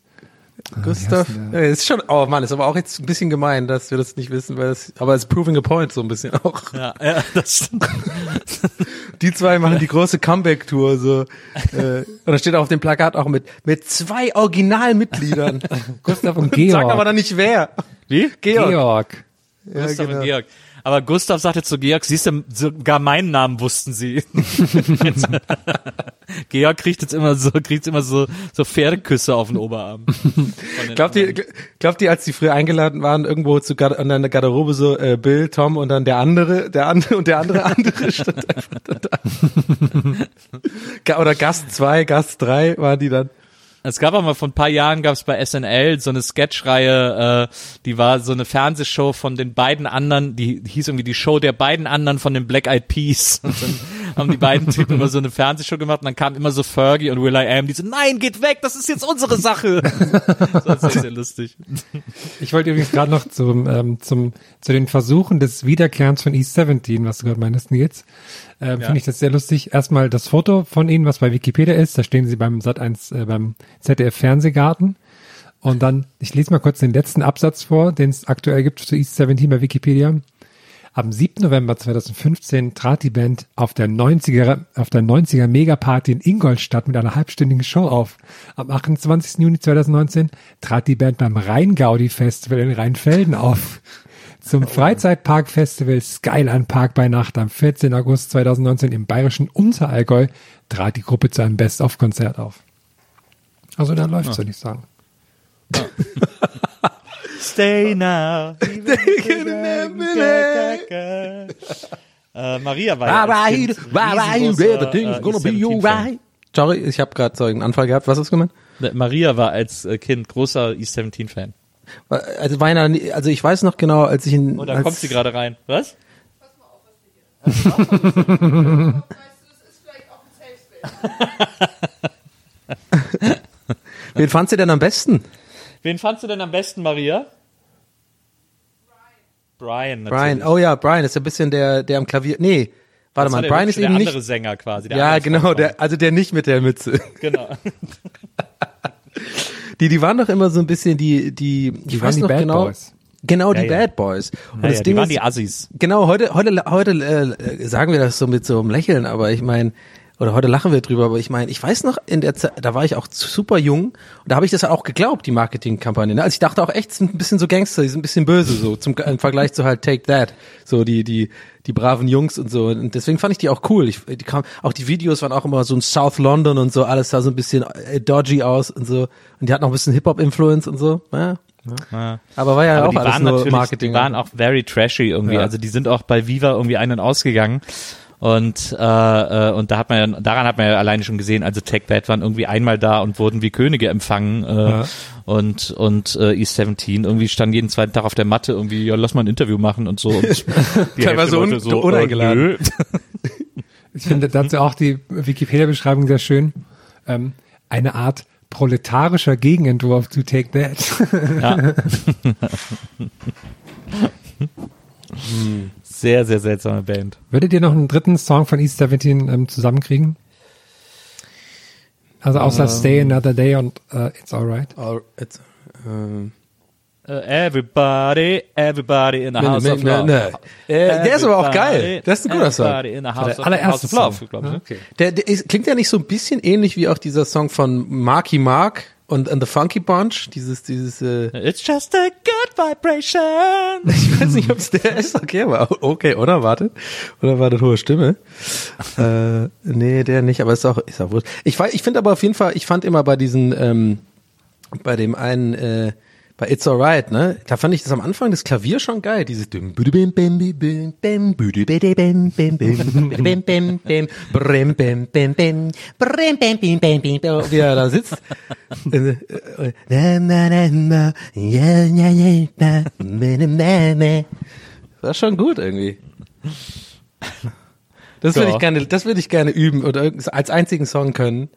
Gustav. heißt Ja, ist schon, oh Mann, ist aber auch jetzt ein bisschen gemein, dass wir das nicht wissen, weil das, aber es ist proving a point so ein bisschen auch. Ja, ja das stimmt. Die zwei machen die große Comeback-Tour so. Äh, und da steht auf dem Plakat auch mit mit zwei Originalmitgliedern. Gustav und Sag aber Georg. dann nicht wer. Wie? Georg. Georg. Ja, Gustav genau. und Georg. Aber Gustav sagte zu Georg, siehst du, sogar meinen Namen wussten sie. Georg kriegt jetzt immer so, kriegt immer so, so Pferdeküsse auf den Oberarm. Den Glaubt ihr, glaubt ihr, als die früher eingeladen waren, irgendwo zu an der Garderobe so äh, Bill, Tom und dann der andere, der andere und der andere andere stand einfach da. Oder Gast zwei, Gast drei waren die dann. Es gab auch mal vor ein paar Jahren gab es bei SNL so eine Sketchreihe, äh, die war so eine Fernsehshow von den beiden anderen, die hieß irgendwie die Show der beiden anderen von den Black Eyed Peas. Und dann haben die beiden Typen immer so eine Fernsehshow gemacht und dann kam immer so Fergie und Will I Am, die so, nein, geht weg, das ist jetzt unsere Sache. das war sehr, sehr lustig. Ich wollte übrigens gerade noch zum, ähm, zum, zu den Versuchen des Wiederkehrens von E17, was du gerade meinst, Nils. Ähm, Finde ich das sehr lustig. Erstmal das Foto von ihnen, was bei Wikipedia ist. Da stehen sie beim Sat 1, äh, beim ZDF Fernsehgarten. Und dann, ich lese mal kurz den letzten Absatz vor, den es aktuell gibt zu E17 bei Wikipedia. Am 7. November 2015 trat die Band auf der 90er, auf der 90er Megaparty in Ingolstadt mit einer halbstündigen Show auf. Am 28. Juni 2019 trat die Band beim Rheingaudi Festival in Rheinfelden auf. Zum Freizeitpark-Festival Skyline Park bei Nacht am 14. August 2019 im bayerischen Unterallgäu trat die Gruppe zu einem Best-of-Konzert auf. Also da läuft's, würde ich sagen. Stay now. äh, Maria war ja als Kind riesengroßer, äh, E17-Fan. Sorry, ich habe gerade so einen Anfall gehabt. Was hast du gemeint? Maria war als äh, Kind großer E17-Fan. Also, war einer, also ich weiß noch genau, als ich in Und da als, kommt sie gerade rein. Was? Wen fandst du denn am besten? Wen fandst du denn am besten, Maria? Brian. Brian, Brian. natürlich. Oh ja, Brian ist ein bisschen der, der am Klavier. Nee, warte Das war mal, der Brian ist eben der nicht. andere Sänger quasi. Der Ja, genau, der, also der nicht mit der Mütze. Genau. Die, die waren doch immer so ein bisschen die, die, ich waren weiß die noch Bad genau. Boys. Genau, die Ja. Bad Boys. Und Ja, das Ding die waren ist, die Assis. Genau, heute, heute, heute äh, sagen wir das so mit so einem Lächeln, aber ich meine, oder heute lachen wir drüber, aber ich meine, ich weiß noch, in der Zeit, da war ich auch super jung und da habe ich das auch geglaubt, die Marketingkampagne. Ne? Also ich dachte auch echt, sind ein bisschen so Gangster, die sind ein bisschen böse so zum im Vergleich zu halt Take That, so die die die braven Jungs und so. Und deswegen fand ich die auch cool. Ich, die kam, auch die Videos waren auch immer so in South London und so, alles sah so ein bisschen äh, dodgy aus und so. Und die hatten auch ein bisschen Hip Hop Influence und so. Ja. Ja. Aber war ja Aber auch die alles waren nur Marketing. die waren auch very trashy irgendwie. Ja. Also die sind auch bei Viva irgendwie ein- und ausgegangen. Und äh, äh, und da hat man ja, daran hat man ja alleine schon gesehen, also Tech Bad waren irgendwie einmal da und wurden wie Könige empfangen äh, Ja. und und äh, E17 irgendwie standen jeden zweiten Tag auf der Matte irgendwie ja lass mal ein Interview machen und so und Teilweise un- wollte uneingeladen. Äh. Ich finde dazu auch die Wikipedia-Beschreibung sehr schön. Ähm, eine Art proletarischer Gegenentwurf zu Take That. Ja. sehr sehr seltsame Band. Würdet ihr noch einen dritten Song von East 17 ähm, zusammenkriegen? Also außer Stay Another Day und äh, It's Alright. Oh, it's, ähm, Uh, everybody, everybody in the house of ne, love. ne. Äh, der ist aber auch geil. Das ist ein guter Song. In the house, der allererste house of love, Song. glaube ich. ne? Okay. Der, der ist, klingt ja nicht so ein bisschen ähnlich wie auch dieser Song von Marky Mark und, and the Funky Bunch. Dieses, dieses, äh, It's just a good vibration. ich weiß nicht, ob es der ist. Okay, aber okay, oder? Wartet. Oder wartet hohe Stimme? äh, nee, der nicht, aber ist auch, ist auch wurscht. Ich, weiß- ich finde aber auf jeden Fall, ich fand immer bei diesen, ähm, bei dem einen, äh, bei It's Alright, ne? Da fand ich das am Anfang das Klavier schon geil. Dieses wie er da sitzt. Äh, äh, war schon gut irgendwie. Das würde ich gerne, das würde ich gerne üben oder als einzigen Song können.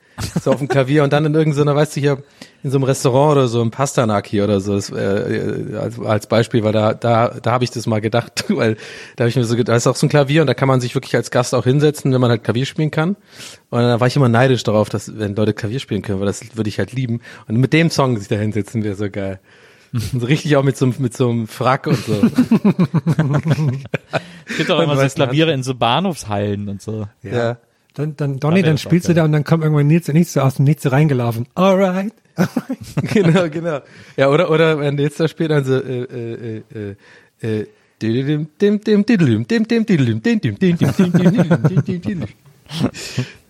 So auf dem Klavier und dann in irgendeiner, weißt du hier, in so einem Restaurant oder so, im Pastanaki oder so, das, äh, als, als Beispiel, weil da, da, da habe ich das mal gedacht, weil da habe ich mir so gedacht, da ist auch so ein Klavier und da kann man sich wirklich als Gast auch hinsetzen, wenn man halt Klavier spielen kann. Und da war ich immer neidisch darauf, dass, wenn Leute Klavier spielen können, weil das würde ich halt lieben. Und mit dem Song sich da hinsetzen wäre so geil. Und richtig auch mit so, mit so einem Frack und so. es gibt auch immer so Klaviere in so Bahnhofshallen und so. Ja. ja. Dann, dann, Donny, dann spielst du da und dann kommt irgendwann Nils und Nils so aus dem Nils reingelaufen. Alright. genau, genau. Ja, oder, oder wenn Nils da spielt, dann so, äh, äh, äh, äh,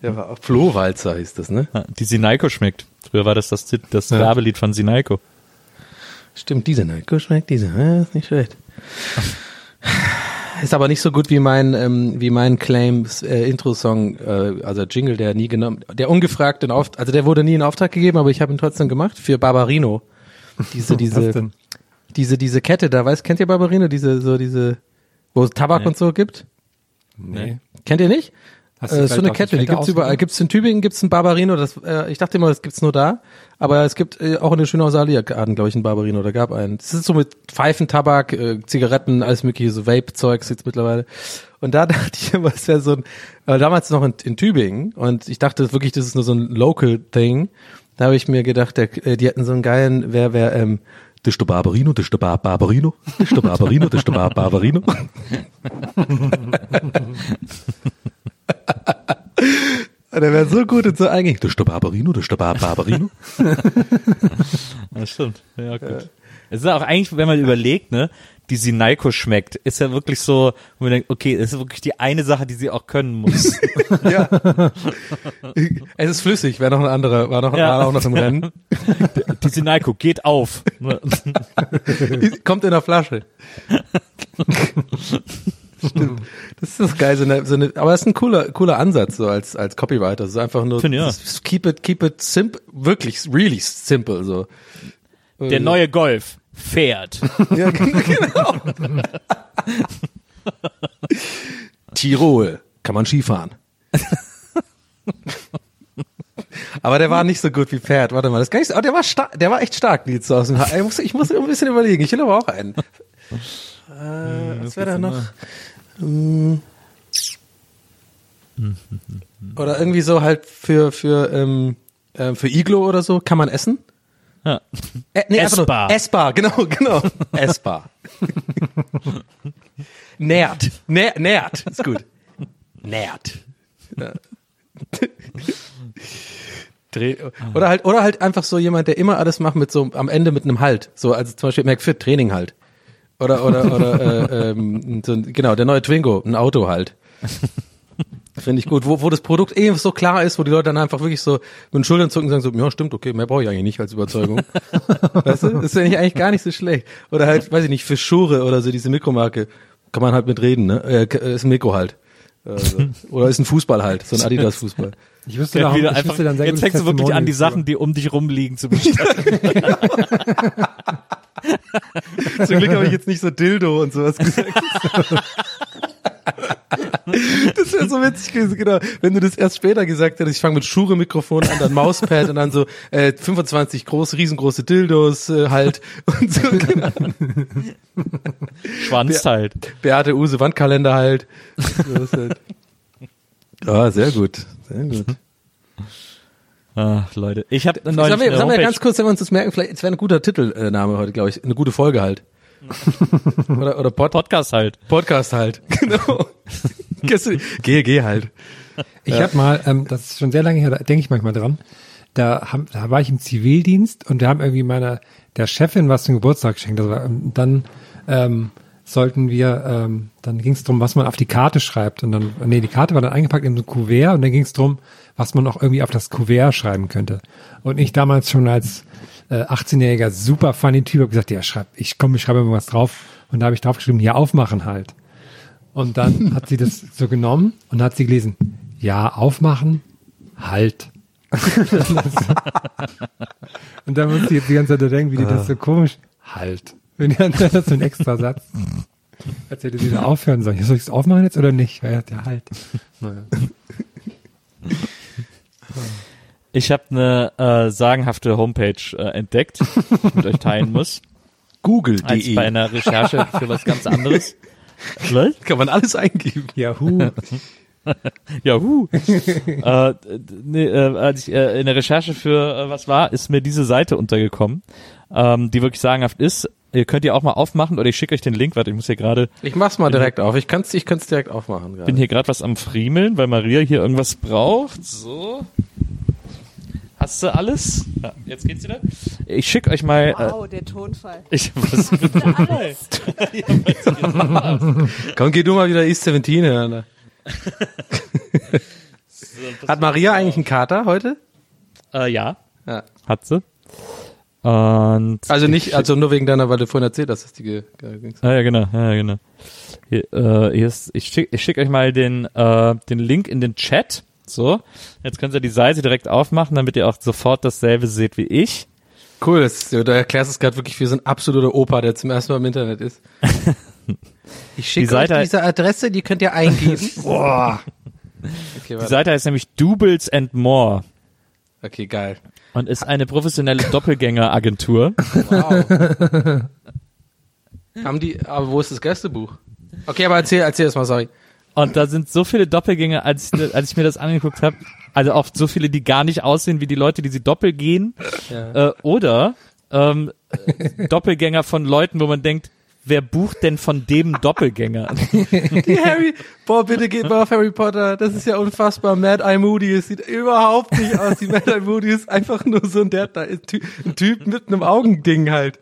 der war auch Flohwalzer hieß das, ne? Die Sineiko schmeckt. Früher war das das, das Werbelied von Sineiko. Stimmt, diese Nike schmeckt diese. Ja, ist nicht schlecht. Ist aber nicht so gut wie mein ähm, wie mein Claims äh, Intro-Song, äh, also Jingle, der nie genommen, der ungefragt in Auftrag, also der wurde nie in Auftrag gegeben, aber ich habe ihn trotzdem gemacht für Barbarino. Diese diese diese diese Kette, da weiß kennt ihr Barbarino, diese so diese wo es Tabak und so gibt? Nee. Kennt ihr nicht? Äh, so eine Kette, die gibt's überall. Gibt's in Tübingen, gibt's ein Barbarino. Das, äh, ich dachte immer, das gibt's nur da. Aber es gibt äh, auch in der Schönhauser Allee-Garten, glaube ich, ein Barbarino. Da gab einen. Das ist so mit Pfeifen, Tabak, äh, Zigaretten, alles mögliche, so Vape-Zeugs jetzt mittlerweile. Und da dachte ich immer, es wäre so ein, äh, damals noch in, in Tübingen. Und ich dachte wirklich, das ist nur so ein Local-Thing. Da habe ich mir gedacht, der, äh, die hatten so einen geilen, wer, wer, ähm, das ist der Barbarino, das ist der Bar Barbarino, das ist der Barbarino, das ist der Bar Barbarino. Der wäre so gut und so eingängig. Das ist der Barbarino, das ist der Bar Barbarino. Das stimmt. Ja, gut. Es ist auch eigentlich, wenn man überlegt, ne, die Sineiko schmeckt, ist ja wirklich so, wo man denkt, okay, das ist wirklich die eine Sache, die sie auch können muss. ja. Es ist flüssig, wäre noch ein anderer, war noch, Ja. war auch noch im Rennen. die Sineiko geht auf. Ne? Kommt in der Flasche. Stimmt. Das ist das geil, so eine, so eine, aber das ist ein cooler, cooler Ansatz, so als, als Copywriter. So einfach nur, Finde ich, ja. keep it, keep it simple, wirklich, really simple, so. Der neue Golf fährt. Ja, genau. Tirol, kann man Skifahren. Aber der war nicht so gut wie Pferd. Warte mal, das nicht so, oh, der war stark, der war echt stark, so aus dem Haar. Ich muss, ich muss ein bisschen überlegen. Ich will aber auch einen. Äh, was wäre da noch? Hm. Oder irgendwie so halt für für ähm, äh, für Iglo oder so kann man essen. Ja. Äh, nee, Essbar. Essbar, genau, genau. Essbar. nährt. Nä nährt. Ist gut. Nährt. Ja. Dreh, oder halt, oder halt einfach so jemand, der immer alles macht mit so, am Ende mit einem Halt. So, also zum Beispiel McFit Training halt. Oder, oder, oder, äh, ähm, so, ein- genau, der neue Twingo, ein Auto halt. Finde ich gut, wo, wo das Produkt eh so klar ist, wo die Leute dann einfach wirklich so mit den Schultern zucken und sagen so, ja stimmt, okay, mehr brauche ich eigentlich nicht als Überzeugung. weißt du, das finde ich eigentlich gar nicht so schlecht. Oder halt, weiß ich nicht, für Schure oder so diese Mikromarke, kann man halt mit reden, ne? Äh, k- ist ein Mikro halt. Also, oder ist ein Fußball halt, so ein Adidas-Fußball. Ich wüsste, Ja, wieder ich einfach, wüsste dann sehr jetzt fängst du wirklich an, die Sachen, die um dich rumliegen, zu beschreiben. Zum Glück habe ich jetzt nicht so Dildo und sowas gesagt. Das wäre so witzig gewesen, genau. Wenn du das erst später gesagt hättest, ich fange mit Schure-Mikrofon an, dann Mauspad und dann so äh, 25 große, riesengroße Dildos äh, halt und so. Genau. Schwanz halt. Beate Use Wandkalender halt. Halt. Ah, sehr gut, sehr gut. Ah, Leute. Ich habe eine neue Sagen wir, sagen wir ganz kurz, wenn wir uns das merken, vielleicht, es wäre ein guter Titelname heute, glaube ich. Eine gute Folge halt. oder oder Pod Podcast halt. Podcast halt. Genau. geh, geh halt. Ich habe mal, ähm, das ist schon sehr lange her, da denke ich manchmal dran. Da, haben, da war ich im Zivildienst und wir haben irgendwie meiner der Chefin was zum Geburtstag geschenkt. Das war, und dann ähm, sollten wir, ähm, dann ging es darum, was man auf die Karte schreibt. Und dann, nee, die Karte war dann eingepackt in so ein Kuvert und dann ging es darum, was man auch irgendwie auf das Kuvert schreiben könnte. Und ich damals schon als äh, 18-jähriger super funny Typ habe gesagt, ja, schreib, ich komm, ich schreibe irgendwas drauf. Und da habe ich draufgeschrieben, ja, aufmachen halt. Und dann hat sie das so genommen und hat sie gelesen, ja, aufmachen, halt. und dann muss sie jetzt die ganze Zeit denken, wie die das so komisch, halt. Und dann das so ein extra Satz. Als hätte sie da aufhören sollen. Soll ich es aufmachen jetzt oder nicht? Ja, ja halt. Naja. Ich habe eine äh, sagenhafte Homepage äh, entdeckt, die ich mit euch teilen muss, als bei Google.de. einer Recherche für was ganz anderes. Was? Kann man alles eingeben. Yahoo. Yahoo. äh, nee, äh, als ich äh, in der Recherche für äh, was war, ist mir diese Seite untergekommen, ähm, die wirklich sagenhaft ist. Ihr könnt ihr auch mal aufmachen oder ich schicke euch den Link. Warte, ich muss hier gerade, Ich mach's mal direkt auf. Ich kann's, ich kann's direkt aufmachen. bin hier gerade was am Friemeln, weil Maria hier irgendwas braucht. So. Hast du alles? Ja, jetzt geht's wieder. Ich schicke euch mal. Wow, der Tonfall. Äh, ich, was für Komm, geh du mal wieder East 17 hören. da. Hat Maria eigentlich einen Kater heute? äh, ja, Ja. hat sie. Und Also nicht, also nur wegen deiner, weil du vorhin erzählt hast, dass die ge ging's. Ah, ja, genau, ja, genau. Hier, äh, hier ist, ich schicke ich schick euch mal den, äh, den Link in den Chat. So, jetzt könnt ihr die Seite direkt aufmachen, damit ihr auch sofort dasselbe seht wie ich. Cool, das du erklärst es gerade wirklich wie so ein absoluter Opa, der zum ersten Mal im Internet ist. Ich Die schicke Seite- euch diese Adresse, die könnt ihr eingeben. Boah. Okay, Die. Seite heißt nämlich Doubles and More okay, geil. Und ist eine professionelle Doppelgängeragentur. Wow. Haben die, aber wo ist das Gästebuch? Okay, aber erzähl, erzähl erst mal, sorry. Und da sind so viele Doppelgänger, als ich, als ich mir das angeguckt habe, also oft so viele, die gar nicht aussehen wie die Leute, die sie doppel gehen. Ja. Äh, oder ähm, äh, Doppelgänger von Leuten, wo man denkt, wer bucht denn von dem Doppelgänger? Die Harry, boah, bitte geht mal auf Harry Potter. Das ist ja unfassbar. Mad Eye Moody, es sieht überhaupt nicht aus. Die Mad Eye Moody ist einfach nur so ein, der, da ist Ty- ein Typ mit einem Augending halt.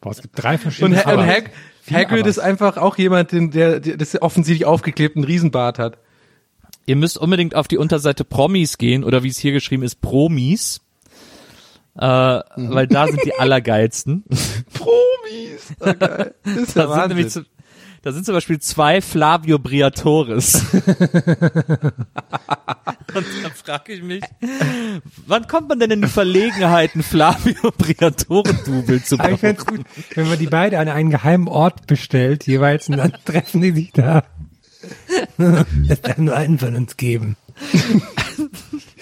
Boah, es gibt drei Und, verschiedene. Ha- und. Hag Hagrid ist einfach auch jemand, den- der, der das offensichtlich aufgeklebten Riesenbart hat. Ihr müsst unbedingt auf die Unterseite Promis gehen oder wie es hier geschrieben ist, Promis. Äh, weil da sind die allergeilsten. Promis. Oh, geil. Das ist ja Da sind, nämlich, Wahnsinn. zu- da sind zum Beispiel zwei Flavio Briatoris. Und da frage ich mich, wann kommt man denn in die Verlegenheit, einen Flavio Briatore-Double zu Aber ich brauchen? gut, wenn man die beide an einen geheimen Ort bestellt, jeweils, und dann treffen die sich da. Es darf nur einen von uns geben.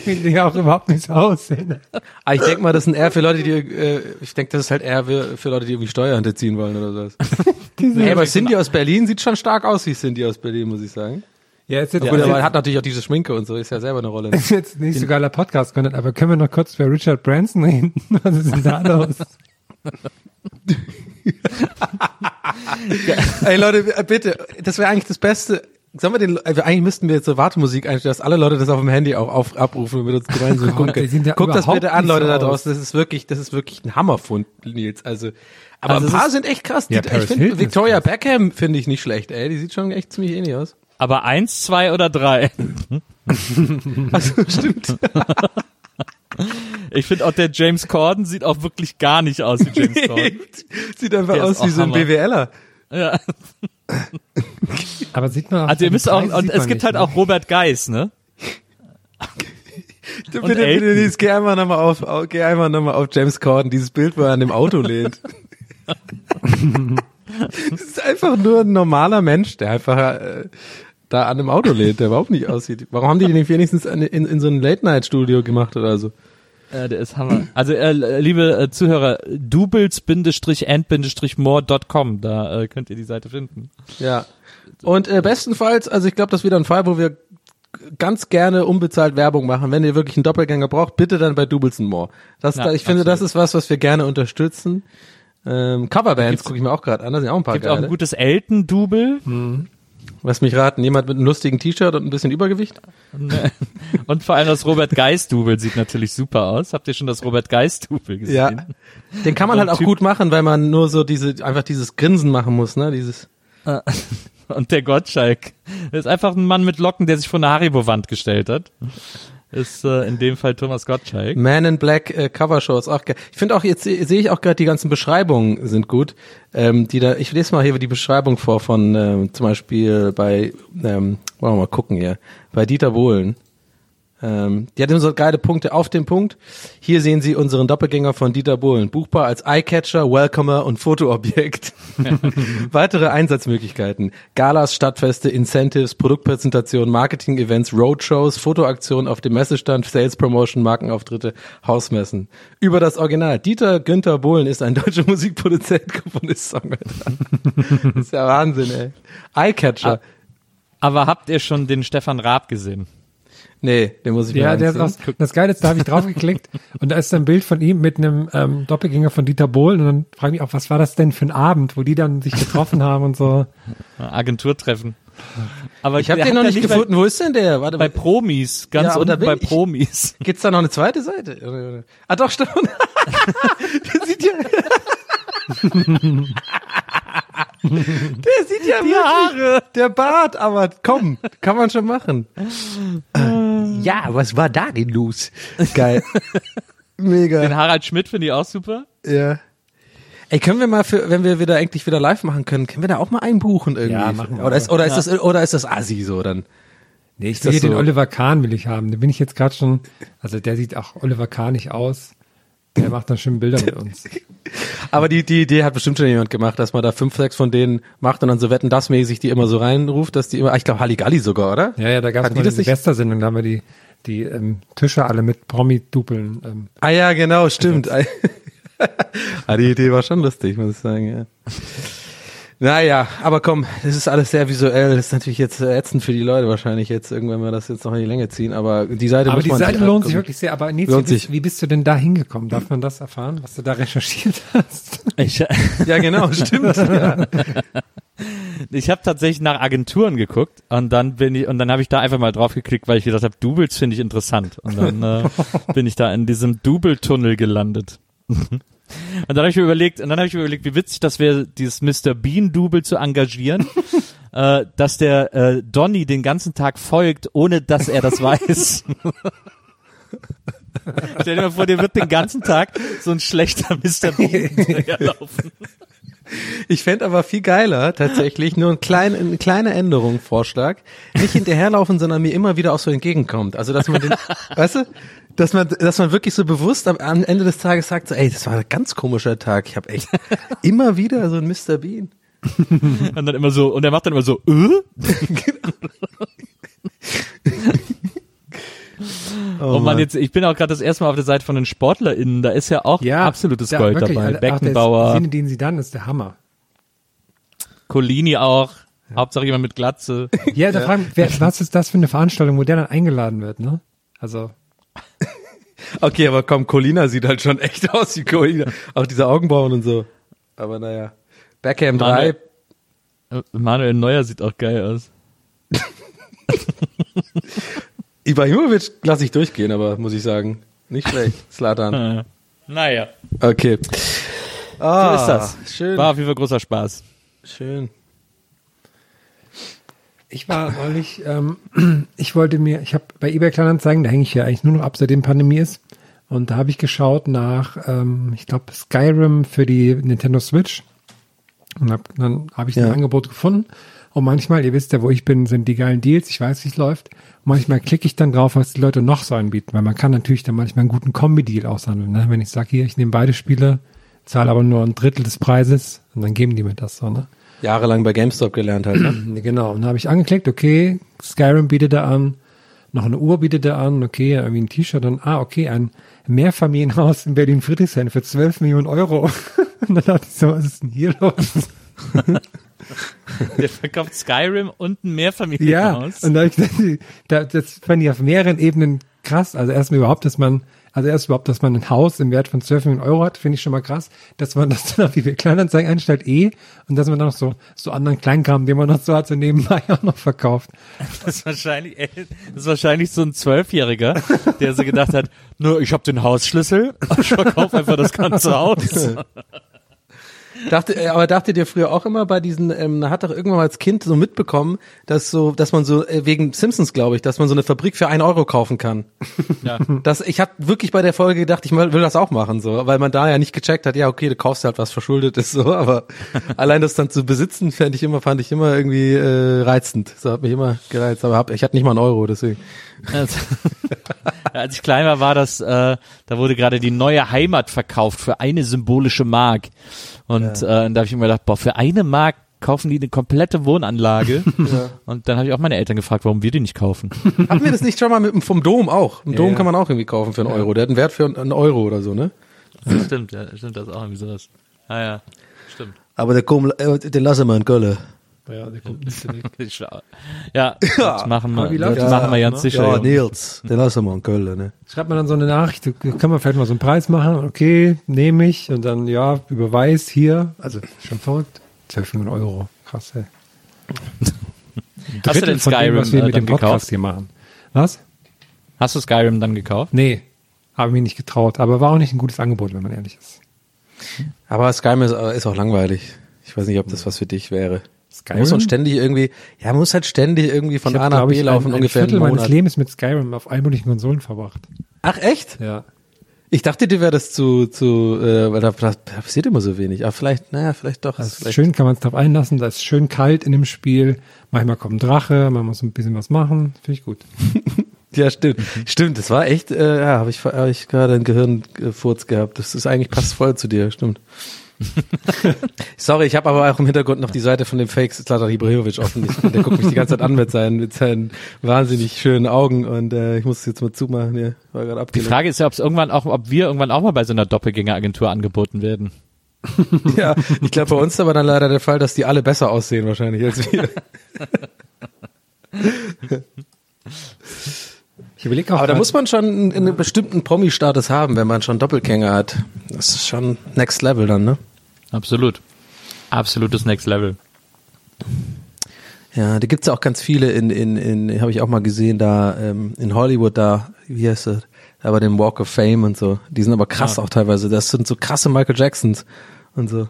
Ich will ja auch überhaupt nicht so aussehen. Ah, ich denke mal, das sind eher für Leute, die, äh, ich denke, das ist halt eher für, für Leute, die irgendwie Steuern hinterziehen wollen oder sowas. hey, aber Cindy aus Berlin sieht schon stark aus wie Cindy aus Berlin, muss ich sagen. Ja, jetzt, Gut, aber er ist hat natürlich auch diese Schminke und so, ist ja selber eine Rolle. ist jetzt nicht so geiler Podcast-Content, aber können wir noch kurz über Richard Branson reden? Was ist denn da los? Ey Leute, bitte, das wäre eigentlich das Beste. Sollen wir den, also eigentlich müssten wir jetzt so Wartemusik einstellen, dass alle Leute das auf dem Handy auch auf, abrufen und mit uns gemeinsam gucken. ja Guckt das bitte an, Leute so da draußen. Das ist wirklich, das ist wirklich ein Hammerfund, Nils. Also, aber Also ein paar ist- sind echt krass. Die, Ja, ich finde Victoria krass. Beckham finde ich nicht schlecht, ey. Die sieht schon echt ziemlich ähnlich aus. Aber eins, zwei oder drei? Also stimmt. Ich finde auch der James Corden sieht auch wirklich gar nicht aus wie James Corden. sieht einfach Der aus wie so ein Hammer. BWLer. Ja. Aber sieht man auch Also ihr müsst auch, und es gibt halt ne? auch Robert Geis, ne? Bitte, Und bitte. Nils, geh einmal nochmal auf, auf, geh einmal nochmal auf James Corden, dieses Bild, wo er an dem Auto lehnt. das ist einfach nur ein normaler Mensch, der einfach äh, da an dem Auto lehnt, der überhaupt nicht aussieht. Warum haben die den nicht wenigstens in, in, in so ein Late-Night-Studio gemacht oder so? Äh, der ist Hammer. Also äh, liebe äh, Zuhörer, doubles-and-more.com, da äh, könnt ihr die Seite finden. Ja. Und äh, bestenfalls, also ich glaube, das ist wieder ein Fall, wo wir ganz gerne unbezahlt Werbung machen. Wenn ihr wirklich einen Doppelgänger braucht, bitte dann bei Doubles and More. Das, Ja, da, ich finde, absolut. das ist was, was wir gerne unterstützen. Ähm, Coverbands gucke ich mir auch gerade an, da sind auch ein paar Gibt auch geile. ein gutes Elton-Double Lass mich raten, jemand mit einem lustigen T-Shirt und ein bisschen Übergewicht? und vor allem das Robert Geis-Double sieht natürlich super aus. Habt ihr schon das Robert Geis-Double gesehen? Ja. Den kann man So halt auch Typ- gut machen, weil man nur so diese, einfach dieses Grinsen machen muss, ne, dieses. Und der Gottschalk. Das ist einfach ein Mann mit Locken, der sich vor eine Haribo-Wand gestellt hat. Ist äh, in dem Fall Thomas Gottschalk. Man in Black äh, Covershow ist auch geil. Ich finde auch, jetzt se- sehe ich auch gerade, die ganzen Beschreibungen sind gut. Ähm, die da, ich lese mal hier die Beschreibung vor von ähm, zum Beispiel bei, ähm, wollen wir mal gucken hier, bei Dieter Bohlen. Ähm, die hat so geile Punkte auf den Punkt. Hier sehen Sie unseren Doppelgänger von Dieter Bohlen. Buchbar als Eyecatcher, Welcomer und Fotoobjekt. Weitere Einsatzmöglichkeiten. Galas, Stadtfeste, Incentives, Produktpräsentationen, Marketing-Events, Roadshows, Fotoaktionen auf dem Messestand, Sales Promotion, Markenauftritte, Hausmessen. Über das Original. Dieter Günther Bohlen ist ein deutscher Musikproduzent, Komponist, Songwriter. ist ja Wahnsinn, ey. Eyecatcher. Aber habt ihr schon den Stefan Raab gesehen? Nee, den muss ich mir Ja, der ist aus, das Geile ist, da habe ich draufgeklickt und da ist ein Bild von ihm mit einem ähm, Doppelgänger von Dieter Bohlen und dann frage ich mich auch, was war das denn für ein Abend, wo die dann sich getroffen haben und so. Agenturtreffen. Aber Ich habe den noch nicht bei- gefunden. Wo ist denn der? Warte, Bei Promis, ganz Ja, unten bei ich. Promis. gibt's da noch eine zweite Seite? Ah, doch, stimmt. der sieht ja. der sieht ja Die wirklich, Haare. der Bart, aber komm, kann man schon machen. Ja, was war da denn los? Geil. Mega. Den Harald Schmidt finde ich auch super. Ja. Ey, können wir mal für, wenn wir wieder eigentlich wieder live machen können, können wir da auch mal einbuchen irgendwie? Ja, machen wir. Oder ist, oder ist das, oder ist das Assi so dann? Nee, ich will das hier den so? Oliver Kahn will ich haben. Den bin ich jetzt gerade schon, also der sieht auch Oliver Kahnig aus. Der macht dann schön Bilder mit uns. Aber die, die Idee hat bestimmt schon jemand gemacht, dass man da fünf, sechs von denen macht und dann so wetten, das mäßig die immer so reinruft, dass die immer, ich glaube Halligalli sogar, oder? Ja, ja, da gab es eine? Silvestersendung, da haben wir die, die ähm, Tische alle mit Promi-Dupeln. Ähm, Ah ja, genau, stimmt. ah, die Idee war schon lustig, muss ich sagen, ja. Naja, aber komm, das ist alles sehr visuell. Das ist natürlich jetzt ätzend für die Leute wahrscheinlich jetzt, irgendwann wir das jetzt noch in die Länge ziehen. Aber die Seite aber muss die man Seite lohnt sich wirklich sehr. Aber Nils, Lohnt wie, wie bist du denn da hingekommen? Darf man das erfahren, was du da recherchiert hast? Ich, Ja, genau, stimmt. ja. ich habe tatsächlich nach Agenturen geguckt und dann bin ich und dann habe ich da einfach mal drauf geklickt, weil ich gedacht habe, Doubles finde ich interessant und dann äh, bin ich da in diesem Double-Tunnel gelandet. Und dann habe ich mir überlegt, und dann habe ich mir überlegt, wie witzig das wäre, dieses Mr. Bean Double zu engagieren, äh, dass der äh, Donny den ganzen Tag folgt, ohne dass er das weiß. Stell dir mal vor, der wird den ganzen Tag so ein schlechter Mr. Bean hinterherlaufen. Ich fänd aber viel geiler, tatsächlich, nur ein klein, eine kleine Änderung, Vorschlag. Nicht hinterherlaufen, sondern mir immer wieder auch so entgegenkommt. Also, dass man den, weißt du, dass man, dass man wirklich so bewusst am, am Ende des Tages sagt, so, ey, das war ein ganz komischer Tag. Ich habe echt immer wieder so ein Mr. Bean. Und dann immer so, und er macht dann immer so, äh? Oh, und man jetzt, ich bin auch gerade das erste Mal auf der Seite von den SportlerInnen, da ist ja auch absolutes ja, Gold wirklich, dabei. Alter, Beckenbauer, Auch der Sinedin Zidane ist der Hammer. Colini auch, Hauptsache jemand mit Glatze. Ja, da fragen, wer, was ist das für eine Veranstaltung, wo der dann eingeladen wird, ne? Also, Okay, aber komm, Colina sieht halt schon echt aus wie Colina. Auch diese Augenbrauen und so. Aber naja. Beckham 3. Manuel- Äh, Manuel Neuer sieht auch geil aus. Ibrahimovic lasse ich durchgehen, aber muss ich sagen, nicht schlecht. Slatan. Naja, Okay. so Ah, ist das. Schön. War auf jeden Fall großer Spaß. Schön. ich war neulich, ähm, ich wollte mir, ich habe bei eBay Kleinanzeigen, da hänge ich ja eigentlich nur noch ab, seitdem Pandemie ist. Und da habe ich geschaut nach, ähm, ich glaube, Skyrim für die Nintendo Switch. Und hab, dann habe ich Ja. ein Angebot gefunden. Und manchmal, ihr wisst ja, wo ich bin, sind die geilen Deals. Ich weiß, wie es läuft. Und manchmal klicke ich dann drauf, was die Leute noch so anbieten. Weil man kann natürlich dann manchmal einen guten Kombi-Deal aushandeln. Ne? Wenn ich sage, hier, ich nehme beide Spiele, zahle aber nur ein Drittel des Preises. Und dann geben die mir das so, ne? Jahrelang bei GameStop gelernt halt. Ne? Genau. Und da habe ich angeklickt, okay, Skyrim bietet er an, noch eine Uhr bietet er an, okay, irgendwie ein T-Shirt und ah, okay, ein Mehrfamilienhaus in Berlin-Friedrichshain für 12 Millionen Euro. Und dann dachte ich so, was ist denn hier los? Der verkauft Skyrim und ein Ja, Mehrfamilienhaus. und da ich gedacht, da, das fand ich auf mehreren Ebenen krass. Also erstmal überhaupt, dass man, also erst überhaupt, dass man ein Haus im Wert von 12 Millionen Euro hat, finde ich schon mal krass. Dass man das dann auf die Kleinanzeigen einstellt, eh. Und dass man dann noch so, so anderen Kleinkram, den man noch so hat, so nebenbei auch noch verkauft. Das ist wahrscheinlich, ey, das ist wahrscheinlich so ein Zwölfjähriger, der so gedacht hat, nur ich habe den Hausschlüssel, ich verkaufe einfach das ganze Haus. Dachte, äh, aber dachtet ihr früher auch immer bei diesen, ähm, hat doch irgendwann mal als Kind so mitbekommen, dass so, dass man so, äh, wegen Simpsons glaube ich, dass man so eine Fabrik für einen Euro kaufen kann. Ja. Das, ich habe wirklich bei der Folge gedacht, ich will will das auch machen, so, weil man da ja nicht gecheckt hat, ja, okay, du kaufst halt was verschuldet ist, so, aber allein das dann zu besitzen, fand ich immer, fand ich immer irgendwie äh, reizend. So hat mich immer gereizt, aber hab, ich hatte nicht mal einen Euro, deswegen. Also, als ich klein war, war das, äh, da wurde gerade die neue Heimat verkauft für eine symbolische Mark. Und äh, da habe ich immer gedacht, boah, für eine Mark kaufen die eine komplette Wohnanlage. Und dann habe ich auch meine Eltern gefragt, warum wir die nicht kaufen. Haben wir das nicht schon mal mit dem vom Dom auch? Im Dom ja. kann man auch irgendwie kaufen für einen Euro. Der hat einen Wert für einen Euro oder so, ne? stimmt, ja, stimmt, das ist auch irgendwie sowas. Ah ja, stimmt. Aber der komm, äh, den lassen wir in Köln. Ja, der kommt nicht. Schlau. Ja, das machen wir, das machen wir ganz sicher. Ja. Nils, den lassen wir in Köln, ne? Schreibt man dann so eine Nachricht, kann man vielleicht mal so einen Preis machen, okay, nehme ich und dann, ja, überweis hier, also schon verrückt, 12 Millionen Euro, krass, ey. Hast du denn von dem, Skyrim was wir äh, mit dann dem Podcast gekauft? hier machen. Was? Hast du Skyrim dann gekauft? Nee, habe mich nicht getraut. Aber war auch nicht ein gutes Angebot, wenn man ehrlich ist. Aber Skyrim ist, ist auch langweilig. Ich weiß nicht, ob das was für dich wäre. Skyrim? Muss man ständig irgendwie, ja, muss halt ständig irgendwie von ich A nach B ich, laufen, ein, ein ungefähr Viertel einen meines. Lebens mit Skyrim auf möglichen Konsolen verbracht. Ach echt? Ja. Ich dachte, dir wäre das zu, zu, äh, weil da, da passiert immer so wenig. Aber vielleicht, naja, vielleicht doch. Ist vielleicht, schön, kann man es drauf einlassen. Da ist schön kalt in dem Spiel. Manchmal kommt ein Drache, man muss ein bisschen was machen. Finde ich gut. Ja, stimmt. Stimmt, das war echt, äh, ja, habe ich, hab ich gerade einen Gehirnfurz gehabt. Das ist eigentlich passt voll zu dir, stimmt. Sorry, ich habe aber auch im Hintergrund noch die Seite von dem Fake Zlatan Ibrahimovic offen. Ich, der guckt mich die ganze Zeit an mit seinen, mit seinen wahnsinnig schönen Augen und äh, ich muss es jetzt mal zumachen. Hier war Die abgelenkt. Frage ist ja, ob es irgendwann auch, ob wir irgendwann auch mal bei so einer Doppelgängeragentur angeboten werden. Ja, ich glaube, bei uns ist aber dann leider der Fall, dass die alle besser aussehen wahrscheinlich als wir. Ich überlege auch. Aber da muss man schon einen, einen bestimmten Promi-Status haben, wenn man schon Doppelgänger hat. Das ist schon Next Level dann, ne? Absolut. Absolutes Next Level. Ja, da gibt's ja auch ganz viele in, in, in habe ich auch mal gesehen, da ähm, in Hollywood da, wie heißt das? Da bei dem Walk of Fame und so. Die sind aber krass Ja. auch teilweise. Das sind so krasse Michael Jacksons und so.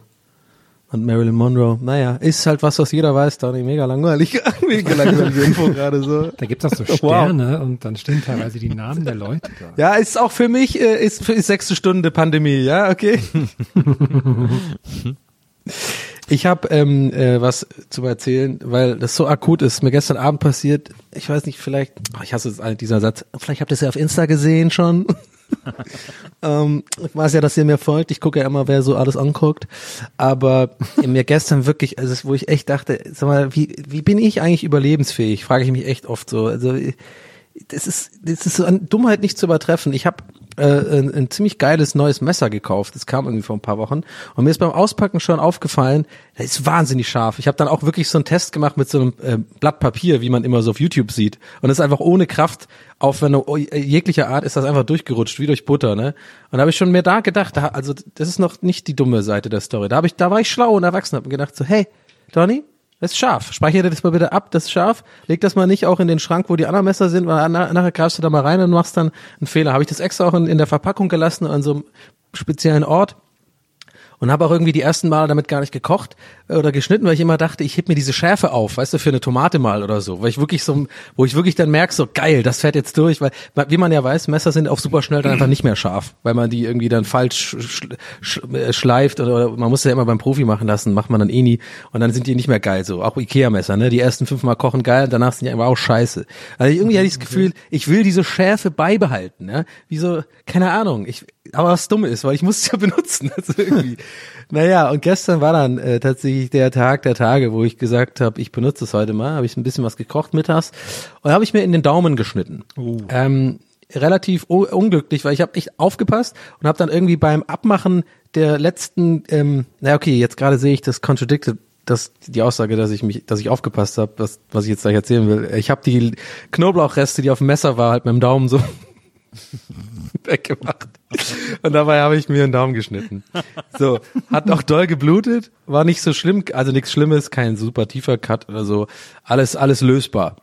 Und Marilyn Monroe. Naja, ist halt was, was jeder weiß, Donny. Mega langweilig. Mega langweilige Info gerade so. Da gibt es auch so Wow. Sterne und dann stehen teilweise die Namen der Leute da. Ja, ist auch für mich, äh, ist, für, ist sechste Stunde Pandemie, ja, okay. Ich habe ähm, äh, was zu erzählen, weil das so akut ist. Mir gestern Abend passiert, ich weiß nicht, vielleicht, ach, ich hasse jetzt eigentlich dieser Satz, vielleicht habt ihr es ja auf Insta gesehen schon. Ähm, ich weiß ja, dass ihr mir folgt. Ich gucke ja immer, wer so alles anguckt. Aber mir gestern wirklich, also wo ich echt dachte, sag mal, wie, wie bin ich eigentlich überlebensfähig? Frage ich mich echt oft so. Also das ist, das ist so an Dummheit nicht zu übertreffen. Ich habe äh, ein, ein ziemlich geiles neues Messer gekauft. Das kam irgendwie vor ein paar Wochen. Und mir ist beim Auspacken schon aufgefallen, das ist wahnsinnig scharf. Ich habe dann auch wirklich so einen Test gemacht mit so einem äh, Blatt Papier, wie man immer so auf YouTube sieht. Und es ist einfach ohne Kraftaufwendung äh, jeglicher Art ist das einfach durchgerutscht, wie durch Butter. Ne? Und da habe ich schon mir da gedacht, da, also das ist noch nicht die dumme Seite der Story. Da, hab ich, da war ich schlau und erwachsen, habe mir gedacht so, hey, Donny, das ist scharf. Speichere dir das mal bitte ab, das ist scharf. Leg das mal nicht auch in den Schrank, wo die anderen Messer sind, weil na- nachher greifst du da mal rein und machst dann einen Fehler. Habe ich das extra auch in, in der Verpackung gelassen, an so einem speziellen Ort. Und habe auch irgendwie die ersten Male damit gar nicht gekocht äh, oder geschnitten, weil ich immer dachte, ich heb mir diese Schärfe auf, weißt du, für eine Tomate mal oder so. Weil ich wirklich so, wo ich wirklich dann merke, so geil, das fährt jetzt durch, weil, wie man ja weiß, Messer sind auf super schnell dann einfach nicht mehr scharf, weil man die irgendwie dann falsch sch, sch, äh, schleift oder, oder man muss ja immer beim Profi machen lassen, macht man dann eh nie und dann sind die nicht mehr geil so. Auch Ikea-Messer, ne? Die ersten fünfmal kochen geil, danach sind die einfach auch scheiße. Also irgendwie hatte ich das Gefühl, ich will diese Schärfe beibehalten, ne? Wie so, keine Ahnung, ich, aber was dumm ist, weil ich muss es ja benutzen. Also irgendwie. naja, und gestern war dann äh, tatsächlich der Tag der Tage, wo ich gesagt habe, ich benutze es heute mal, habe ich ein bisschen was gekocht mittags und habe ich mir in den Daumen geschnitten. Ähm, relativ unglücklich, weil ich habe echt aufgepasst und habe dann irgendwie beim Abmachen der letzten, ähm, na okay, jetzt gerade sehe ich das contradicted das die Aussage, dass ich mich, dass ich aufgepasst habe, was, was ich jetzt gleich erzählen will. Ich habe die Knoblauchreste, die auf dem Messer war, halt mit dem Daumen so weggemacht. Und dabei habe ich mir einen Daumen geschnitten. So, hat auch doll geblutet, war nicht so schlimm, also nichts Schlimmes, kein super tiefer Cut oder so. Alles, alles lösbar.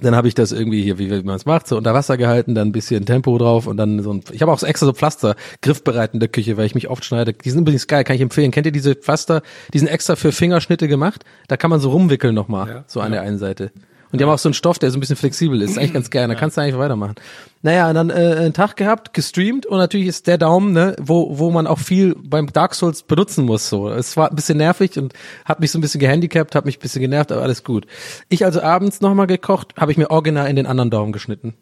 Dann habe ich das irgendwie hier, wie man es macht, so unter Wasser gehalten, dann ein bisschen Tempo drauf und dann so ein, ich habe auch extra so Pflaster griffbereit in der Küche, weil ich mich oft schneide. Die sind übrigens geil, kann ich empfehlen. Kennt ihr diese Pflaster? Die sind extra für Fingerschnitte gemacht. Da kann man so rumwickeln nochmal, Ja, so an der einen Seite. Und die haben auch so einen Stoff, der so ein bisschen flexibel ist. Ist eigentlich ganz geil. Da kannst du eigentlich weitermachen. Naja, und dann äh, einen Tag gehabt, gestreamt und natürlich ist der Daumen, ne, wo, wo man auch viel beim Dark Souls benutzen muss. So, Es war ein bisschen nervig und hat mich so ein bisschen gehandicapt, hat mich ein bisschen genervt, aber alles gut. Ich also abends nochmal gekocht, habe ich mir original in den anderen Daumen geschnitten.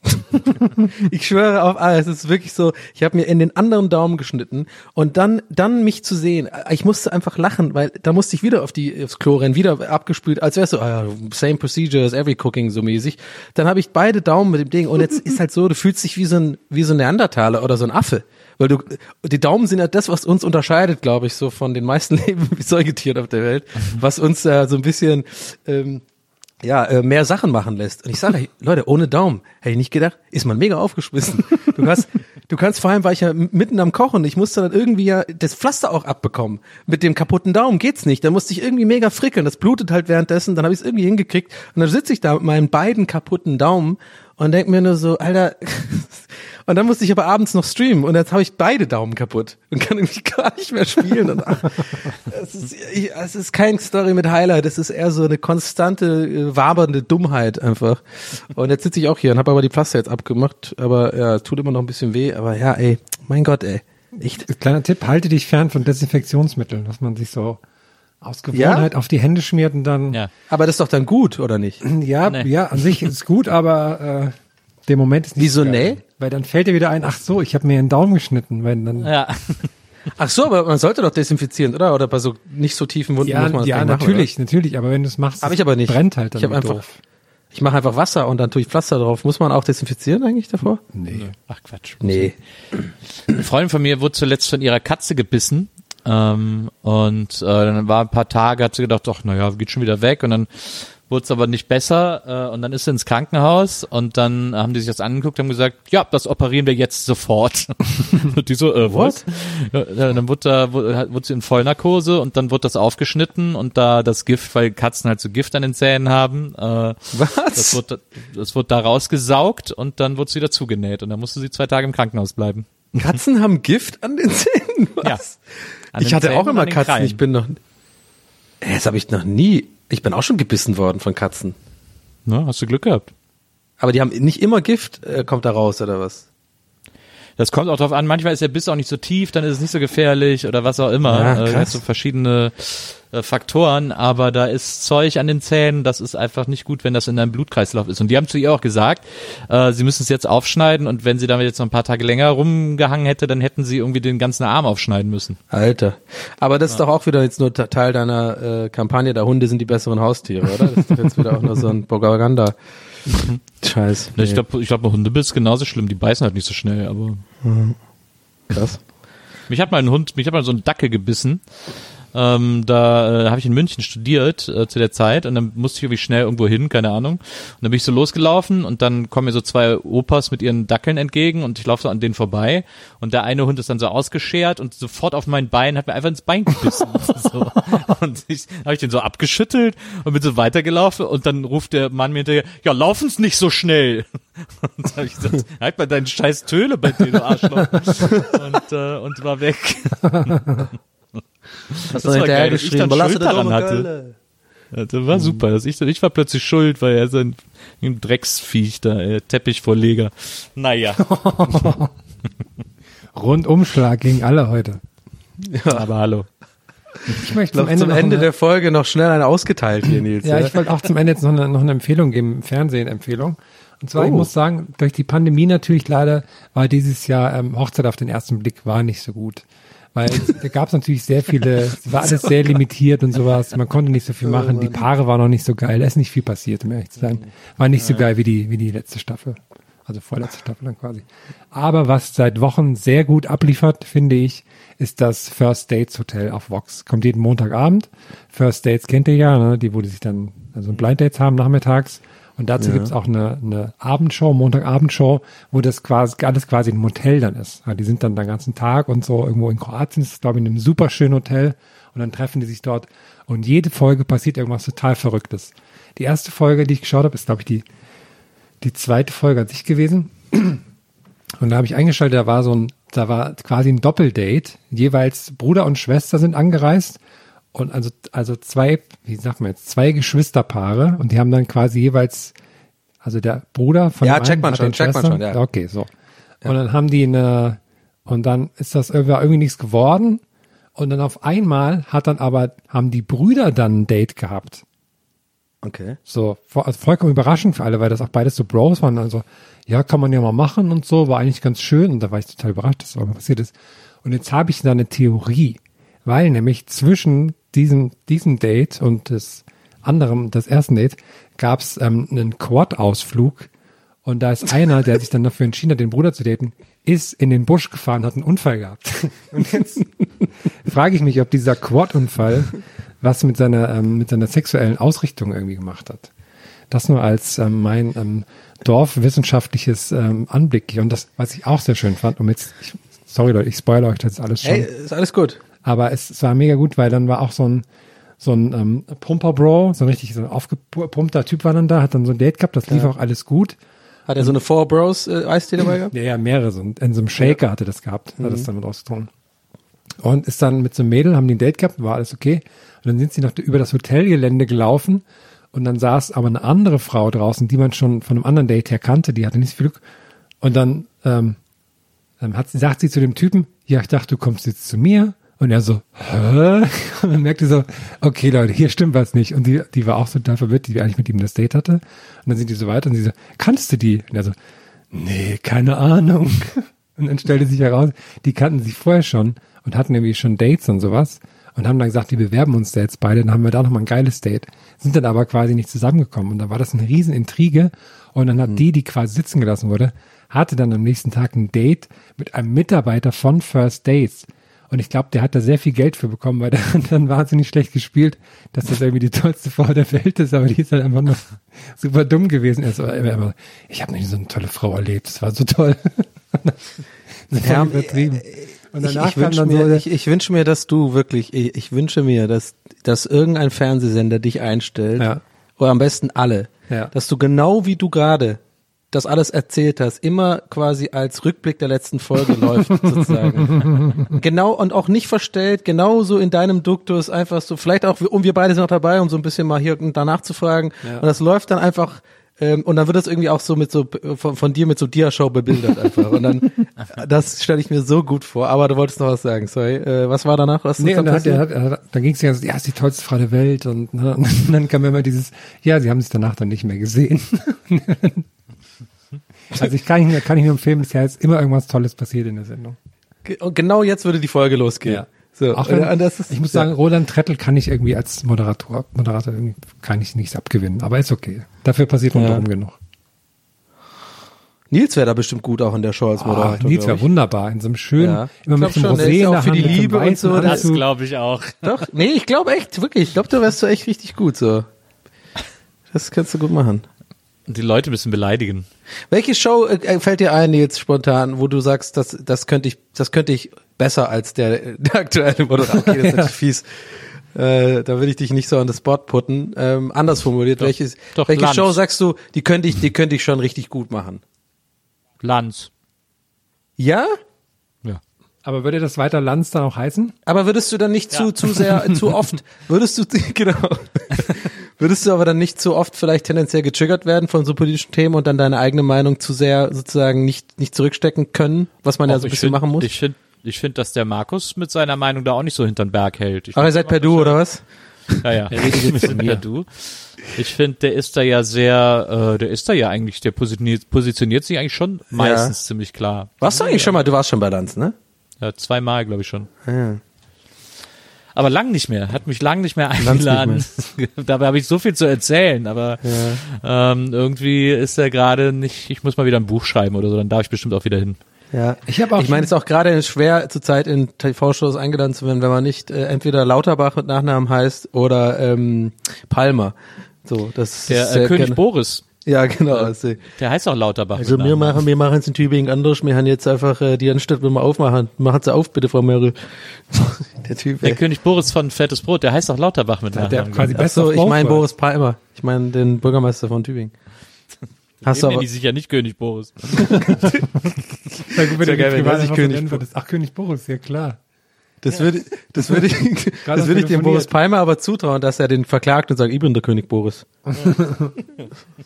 ich schwöre auf alles, es ist wirklich so, ich habe mir in den anderen Daumen geschnitten und dann, dann mich zu sehen, ich musste einfach lachen, weil da musste ich wieder auf die, aufs Klo rennen, wieder abgespült, als wär's so, ah, ja, same procedure as cooking, so mäßig. Dann habe ich beide Daumen mit dem Ding und jetzt ist halt so, du fühlst dich wie so ein, wie so ein Neandertaler oder so ein Affe. Weil du, die Daumen sind ja das, was uns unterscheidet, glaube ich, so von den meisten Säugetieren auf der Welt, was uns äh, so ein bisschen, ähm, ja, äh, mehr Sachen machen lässt. Und ich sage, hey, Leute, ohne Daumen, hätte ich nicht gedacht, ist man mega aufgeschmissen. Du hast, Du kannst vor allem, war ich ja mitten am Kochen, ich musste dann irgendwie ja das Pflaster auch abbekommen. Mit dem kaputten Daumen geht's nicht. Da musste ich irgendwie mega frickeln. Das blutet halt währenddessen. Dann habe ich es irgendwie hingekriegt. Und dann sitze ich da mit meinen beiden kaputten Daumen und denk mir nur so, Alter. Und dann musste ich aber abends noch streamen und jetzt habe ich beide Daumen kaputt und kann irgendwie gar nicht mehr spielen. Und ach, es, ist, ich, es ist kein Story mit Highlight, es ist eher so eine konstante, äh, wabernde Dummheit einfach. Und jetzt sitze ich auch hier und habe aber die Pflaster jetzt abgemacht, aber ja, es tut immer noch ein bisschen weh, aber ja, ey, mein Gott, ey. Echt. Kleiner Tipp, halte dich fern von Desinfektionsmitteln, dass man sich so aus Gewohnheit auf die Hände schmiert und dann. Ja. Aber das ist doch dann gut, oder nicht? Ja, Nee. ja, an sich ist es gut, aber äh, der Moment ist nicht Wieso nee? Weil dann fällt dir wieder ein, ach so, ich habe mir einen Daumen geschnitten, weil dann Ja. Ach so, aber man sollte doch desinfizieren, oder? Oder bei so nicht so tiefen Wunden ja, muss man das ja machen, natürlich, natürlich, aber wenn du es machst, Hab ich aber nicht. brennt halt dann Ich hab einfach- doof. Oder? Ich mache einfach Wasser und dann tue ich Pflaster drauf. Muss man auch desinfizieren eigentlich davor? Nee. Ach Quatsch. Nee. Eine Freundin von mir wurde zuletzt von ihrer Katze gebissen. Ähm, und äh, dann war ein paar Tage, hat sie gedacht, doch, naja, geht schon wieder weg. Und dann wurde es aber nicht besser. Äh, und dann ist sie ins Krankenhaus und dann haben die sich das angeguckt und haben gesagt, ja, das operieren wir jetzt sofort. und die so, äh, was? Ja, dann wurde, da, wurde, wurde sie in Vollnarkose und dann wurde das aufgeschnitten und da das Gift, weil Katzen halt so Gift an den Zähnen haben, äh, das Was? wurde, das wurde da rausgesaugt und dann wurde sie wieder zugenäht und dann musste sie zwei Tage im Krankenhaus bleiben. Katzen haben Gift an den Zähnen? Was? An ich den hatte Zähnen auch immer Katzen. Krallen. Ich bin noch. Das habe ich noch nie. Ich bin auch schon gebissen worden von Katzen. Ne, hast du Glück gehabt. Aber die haben nicht immer Gift, äh, kommt da raus oder was? Das kommt auch drauf an, manchmal ist der Biss auch nicht so tief, dann ist es nicht so gefährlich oder was auch immer. Ja, äh, krass. so verschiedene äh, Faktoren, aber da ist Zeug an den Zähnen, das ist einfach nicht gut, wenn das in deinem Blutkreislauf ist. Und die haben zu ihr auch gesagt, äh, sie müssen es jetzt aufschneiden und wenn sie damit jetzt noch ein paar Tage länger rumgehangen hätte, dann hätten sie irgendwie den ganzen Arm aufschneiden müssen. Alter. Aber das ist doch auch wieder jetzt nur Te- Teil deiner äh, Kampagne, da Hunde sind die besseren Haustiere, oder? Das ist doch jetzt wieder auch nur so ein Propaganda. Scheiß. Ich glaube, ich glaub, ein Hundebiss ist genauso schlimm, die beißen halt nicht so schnell, aber krass. Mich hat mal ein Hund, mich hat mal so ein Dackel gebissen. Ähm, da äh, habe ich in München studiert äh, zu der Zeit und dann musste ich irgendwie schnell irgendwo hin, keine Ahnung. Und dann bin ich so losgelaufen und dann kommen mir so zwei Opas mit ihren Dackeln entgegen und ich laufe so an denen vorbei und der eine Hund ist dann so ausgeschert und sofort auf mein Bein hat mir einfach ins Bein gebissen. so. Und ich habe ich den so abgeschüttelt und bin so weitergelaufen und dann ruft der Mann mir hinterher, ja, laufen's nicht so schnell. Und da habe ich gesagt, halt mal deinen scheiß Töle bei dir, du Arschloch. Und, äh, und war weg. Hast Das war geil, dass ich dann Schuld daran hatte. Ja, das war super. Das ich, ich war plötzlich schuld, weil er so ein, ein Drecksviech da, äh, Teppichvorleger. Naja, Rundumschlag gegen alle heute. aber hallo. Ich möchte Zum zum Ende, Ende, noch eine, der Folge noch schnell eine ausgeteilt hier, Nils. Ja, ich wollte auch zum Ende jetzt noch eine, noch eine Empfehlung geben, Fernsehen-Empfehlung. Und zwar, ich Oh. muss sagen, durch die Pandemie natürlich leider war dieses Jahr ähm, Hochzeit auf den ersten Blick war nicht so gut. Weil da gab es natürlich sehr viele, es war alles sehr limitiert und sowas. Man konnte nicht so viel machen. Die Paare waren noch nicht so geil. Da ist nicht viel passiert, um ehrlich zu sein. War nicht so geil wie die, wie die letzte Staffel. Also vorletzte Staffel dann quasi. Aber was seit Wochen sehr gut abliefert, finde ich, ist das First Dates Hotel auf Vox. Kommt jeden Montagabend. First Dates kennt ihr ja, ne? die, wo die sich dann also Blind Dates haben nachmittags. Und dazu gibt's auch eine, eine Abendshow, Montagabendshow, wo das quasi alles quasi ein Motel dann ist. Ja, die sind dann den ganzen Tag und so irgendwo in Kroatien, das ist glaube ich in einem super schönen Hotel und dann treffen die sich dort und jede Folge passiert irgendwas total Verrücktes. Die erste Folge, die ich geschaut habe, ist glaube ich die die zweite Folge an sich gewesen. Und da habe ich eingeschaltet, da war so ein, da war quasi ein Doppeldate. Jeweils Bruder und Schwester sind angereist. Und also, also zwei, wie sagt man jetzt, zwei Geschwisterpaare. Und die haben dann quasi jeweils, also der Bruder von Ja, checkt man schon, checkt man schon, ja. Okay, so. Und dann haben die eine, und dann ist das irgendwie, irgendwie nichts geworden. Und dann auf einmal hat dann aber, haben die Brüder dann ein Date gehabt. Okay. So, also vollkommen überraschend für alle, weil das auch beides so Bros waren. Also, ja, kann man ja mal machen und so, war eigentlich ganz schön. Und da war ich total überrascht, dass das passiert ist. Und jetzt habe ich da eine Theorie, weil nämlich zwischen diesem, diesem Date und das anderen, das ersten Date, gab es ähm, einen Quad-Ausflug. Und da ist einer, der sich dann dafür entschieden hat, den Bruder zu daten, ist in den Busch gefahren, hat einen Unfall gehabt. Und jetzt frage ich mich, ob dieser Quad-Unfall was mit seiner, ähm, mit seiner sexuellen Ausrichtung irgendwie gemacht hat. Das nur als ähm, mein ähm, dorfwissenschaftliches ähm, Anblick. Und das, was ich auch sehr schön fand, um jetzt, ich, sorry Leute, ich spoilere euch das jetzt alles schon. Hey, ist alles gut. Aber es, es war mega gut, weil dann war auch so ein, so ein ähm, Pumper-Bro, so ein richtig so ein aufgepumpter Typ war dann da, hat dann so ein Date gehabt, das lief auch alles gut. Hat er so eine Four Bros äh, Eistee dabei gehabt? Ja, ja, mehrere. So, in so einem Shaker hatte das gehabt, hat das dann mit rausgetrunken. Und ist dann mit so einem Mädel, haben die ein Date gehabt, war alles okay. Und dann sind sie noch über das Hotelgelände gelaufen und dann saß aber eine andere Frau draußen, die man schon von einem anderen Date her kannte, die hatte nicht so viel Glück. Und dann ähm, ähm, hat, sie- sagt sie zu dem Typen, ja, ich dachte, du kommst jetzt zu mir. Und er so, hä? Und dann merkte so, okay, Leute, hier stimmt was nicht. Und die, die war auch so total verwirrt, die eigentlich mit ihm das Date hatte. Und dann sind die so weiter und sie so, kannst du die? Und er so, nee, keine Ahnung. Und dann stellte sich heraus, die kannten sich vorher schon und hatten irgendwie schon Dates und sowas und haben dann gesagt, die bewerben uns da jetzt beide, dann haben wir da nochmal ein geiles Date. Sind dann aber quasi nicht zusammengekommen und da war das eine riesen Intrige und dann hat die, die quasi sitzen gelassen wurde, hatte dann am nächsten Tag ein Date mit einem Mitarbeiter von First Dates. Und ich glaube, der hat da sehr viel Geld für bekommen, weil der hat dann wahnsinnig schlecht gespielt, dass das irgendwie die tollste Frau der Welt ist, aber die ist halt einfach nur super dumm gewesen. Er so, immer, immer, ich habe nicht so eine tolle Frau erlebt, das war so toll. das Ja, übertrieben. Und Ich, danach ich kam wünsche mir, so, ich, ich wünsche mir, dass du wirklich, ich, ich wünsche mir, dass, dass irgendein Fernsehsender dich einstellt. Ja. Oder am besten alle. Ja. Dass du genau wie du gerade das alles erzählt hast, immer quasi als Rückblick der letzten Folge läuft, sozusagen. Genau, und auch nicht verstellt, genauso in deinem Duktus, einfach so, vielleicht auch, und wir beide sind noch dabei, um so ein bisschen mal hier danach zu fragen. Und das läuft dann einfach, ähm, und dann wird das irgendwie auch so mit so, von, von dir mit so Dia-Show bebildert einfach. Und dann, das stelle ich mir so gut vor. Aber du wolltest noch was sagen, sorry. Äh, was war danach? Was Nee, hat, er, passiert? hat, er hat, dann ging es ja, so, ja, ist die tollste Frau der Welt und, ne, und dann kam immer dieses, ja, sie haben sich danach dann nicht mehr gesehen. Also ich kann nicht, kann ich nur empfehlen, bisher ist immer irgendwas Tolles passiert in der Sendung. Und genau jetzt würde die Folge losgehen. Ja. So, Auch wenn, und das ist, ich muss ja. sagen, Roland Trettel kann ich irgendwie als Moderator, Moderator irgendwie kann ich nichts abgewinnen, aber ist okay. Dafür passiert rundherum genug. Nils wäre da bestimmt gut auch in der Show als Oh, Moderator. Nils glaub war ich. wunderbar, in so einem schönen, Ja. immer Ich mit so einem Rosé in der für Hand, die Liebe und so, das glaube ich auch. Doch, nee, ich glaube echt, wirklich. Ich glaube, da wärst du echt richtig gut so. Das kannst du gut machen. Und die Leute ein bisschen beleidigen. Welche Show äh, fällt dir ein jetzt spontan, wo du sagst, das, das könnte ich, das könnte ich besser als der, der aktuelle Moderator? Okay, das ist natürlich fies. Äh, da will ich dich nicht so an das Spot putten. Ähm, anders formuliert, welches, doch, welche Lanz. Show sagst du, die könnte ich, die könnte ich schon richtig gut machen? Lanz. Ja? Ja. Aber würde das weiter Lanz dann auch heißen? Aber würdest du dann nicht zu, zu sehr, zu oft, würdest du, genau, würdest du aber dann nicht zu oft vielleicht tendenziell getriggert werden von so politischen Themen und dann deine eigene Meinung zu sehr sozusagen nicht, nicht zurückstecken können, was man ja Auch so ein bisschen find- machen muss? Ich finde, ich find, dass der Markus mit seiner Meinung da auch nicht so hinterm Berg hält. Ich Ach, ihr seid per Du, oder was? Ja, ja. Wir sind per Du. Ich finde, der ist da ja sehr, äh, der ist da ja eigentlich, der positioniert, positioniert sich eigentlich schon meistens ziemlich klar. Warst du eigentlich schon mal, du warst schon bei Lanz, ne? Ja, zweimal, glaube ich schon. Ja. Aber lang nicht mehr, hat mich lang nicht mehr nicht eingeladen. Dabei habe ich so viel zu erzählen, aber ähm, irgendwie ist er gerade nicht, ich muss mal wieder ein Buch schreiben oder so, dann darf ich bestimmt auch wieder hin. Ja. Ich habe auch Ich meine, es ist auch gerade schwer zurzeit in TV-Shows eingeladen zu werden, wenn man nicht äh, entweder Lauterbach mit Nachnamen heißt oder ähm, Palmer. So, das Der ist äh, sehr König gerne- Boris, Ja, genau. Also, der heißt auch Lauterbach. also wir machen, wir machen es in Tübingen anders. Wir haben jetzt einfach äh, die Anstatt, wenn wir aufmachen, machen Sie auf, bitte, Frau Merkel. Der Typ. Der Ey. König Boris von Fettes Brot, der heißt auch Lauterbach mit der Nachnamen. quasi Ach best so, of ich meine. Boris Palmer. Ich meine den Bürgermeister von Tübingen. Hast du Nennen aber, die sich ja nicht König Boris. Ja, gut, wenn du geil, der König würdest. Ach, König Boris, ja klar. Das würde, das würde ich, das würde ich dem. Boris Palmer aber zutrauen, dass er den verklagt und sagt, ich bin der König Boris.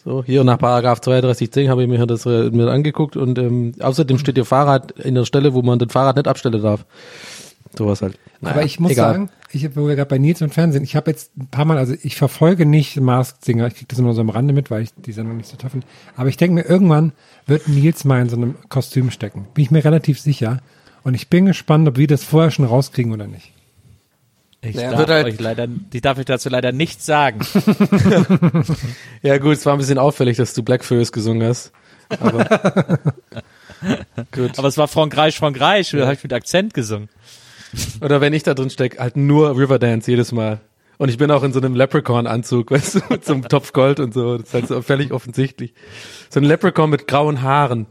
so, hier nach Paragraph 3210 habe ich mir das äh, mir angeguckt und ähm, außerdem steht ihr Fahrrad in der Stelle, wo man das Fahrrad nicht abstellen darf. Sowas halt. Naja, Aber ich muss egal. sagen, ich hab, wo wir gerade bei Nils und Fernsehen, ich habe jetzt ein paar Mal, also ich verfolge nicht Masked Singer, ich kriege das immer so am Rande mit, weil ich die Sendung nicht so toll finde. Aber ich denke mir, irgendwann wird Nils mal in so einem Kostüm stecken. Bin ich mir relativ sicher. Und ich bin gespannt, ob wir das vorher schon rauskriegen oder nicht. Ich Ja, darf wird halt- euch leider, ich darf euch dazu leider nichts sagen. Ja gut, es war ein bisschen auffällig, dass du Blackfoes gesungen hast. Aber gut. Aber es war Frankreich, Frankreich, da habe ich mit Akzent gesungen. Oder wenn ich da drin steck, halt nur Riverdance jedes Mal. Und ich bin auch in so einem Leprechaun-Anzug, weißt du, einem Topf Gold und so. Das ist halt so völlig offensichtlich. So ein Leprechaun mit grauen Haaren.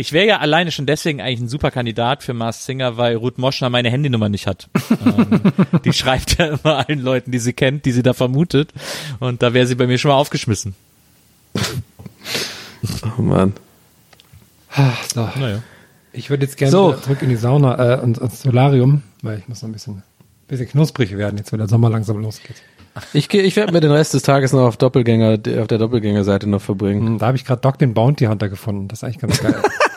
Ich wäre ja alleine schon deswegen eigentlich ein super Kandidat für Mars Singer, weil Ruth Moschner meine Handynummer nicht hat. ähm, die schreibt ja immer allen Leuten, die sie kennt, die sie da vermutet. Und da wäre sie bei mir schon mal aufgeschmissen. Oh Mann. So. Naja. Ich würde jetzt gerne So. zurück in die Sauna äh, und ins Solarium, weil ich muss noch ein bisschen, bisschen knusprig werden, jetzt wo der Sommer langsam losgeht. Ich, ich werde mir den Rest des Tages noch auf Doppelgänger, auf der Doppelgängerseite noch verbringen. Hm, Da habe ich gerade Doc den Bounty Hunter gefunden. Das ist eigentlich ganz geil.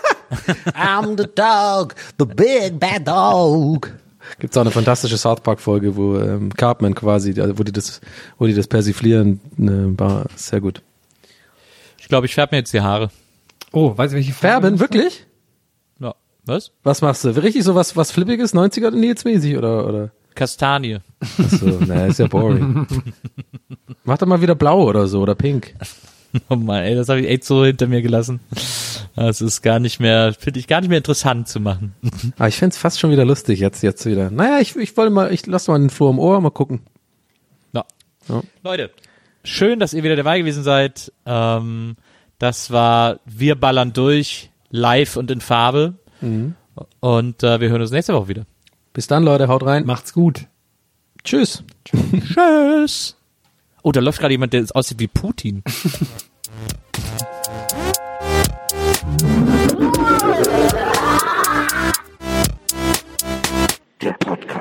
I'm the dog, the big bad dog. Gibt's auch eine fantastische South Park Folge, wo ähm, Cartman quasi, also wo die das, wo die das persiflieren, ne, war sehr gut. Ich glaube, ich färbe mir jetzt die Haare. oh, weißt du, welche Farbe Färben, wirklich? Ja. Was? Was machst du? Richtig so was, was Flippiges, 90er Nils mäßig oder, oder? Kastanie. Achso, na, ist ja boring. Mach doch mal wieder blau oder so, oder pink. Oh Mann, ey, das habe ich echt so hinter mir gelassen. Das ist gar nicht mehr, finde ich gar nicht mehr interessant zu machen. Aber ich find's fast schon wieder lustig jetzt, jetzt wieder. Naja, ich, ich wollte mal, ich lass mal den Floh im Ohr, mal gucken. Ja. Ja. Leute, schön, dass ihr wieder dabei gewesen seid. Ähm, das war Wir ballern durch, live und in Farbe. Und äh, wir hören uns nächste Woche wieder. Bis dann, Leute, haut rein. Macht's gut. Tschüss. Tschüss. Oh, da läuft gerade jemand, der aussieht wie Putin. Der Podcast.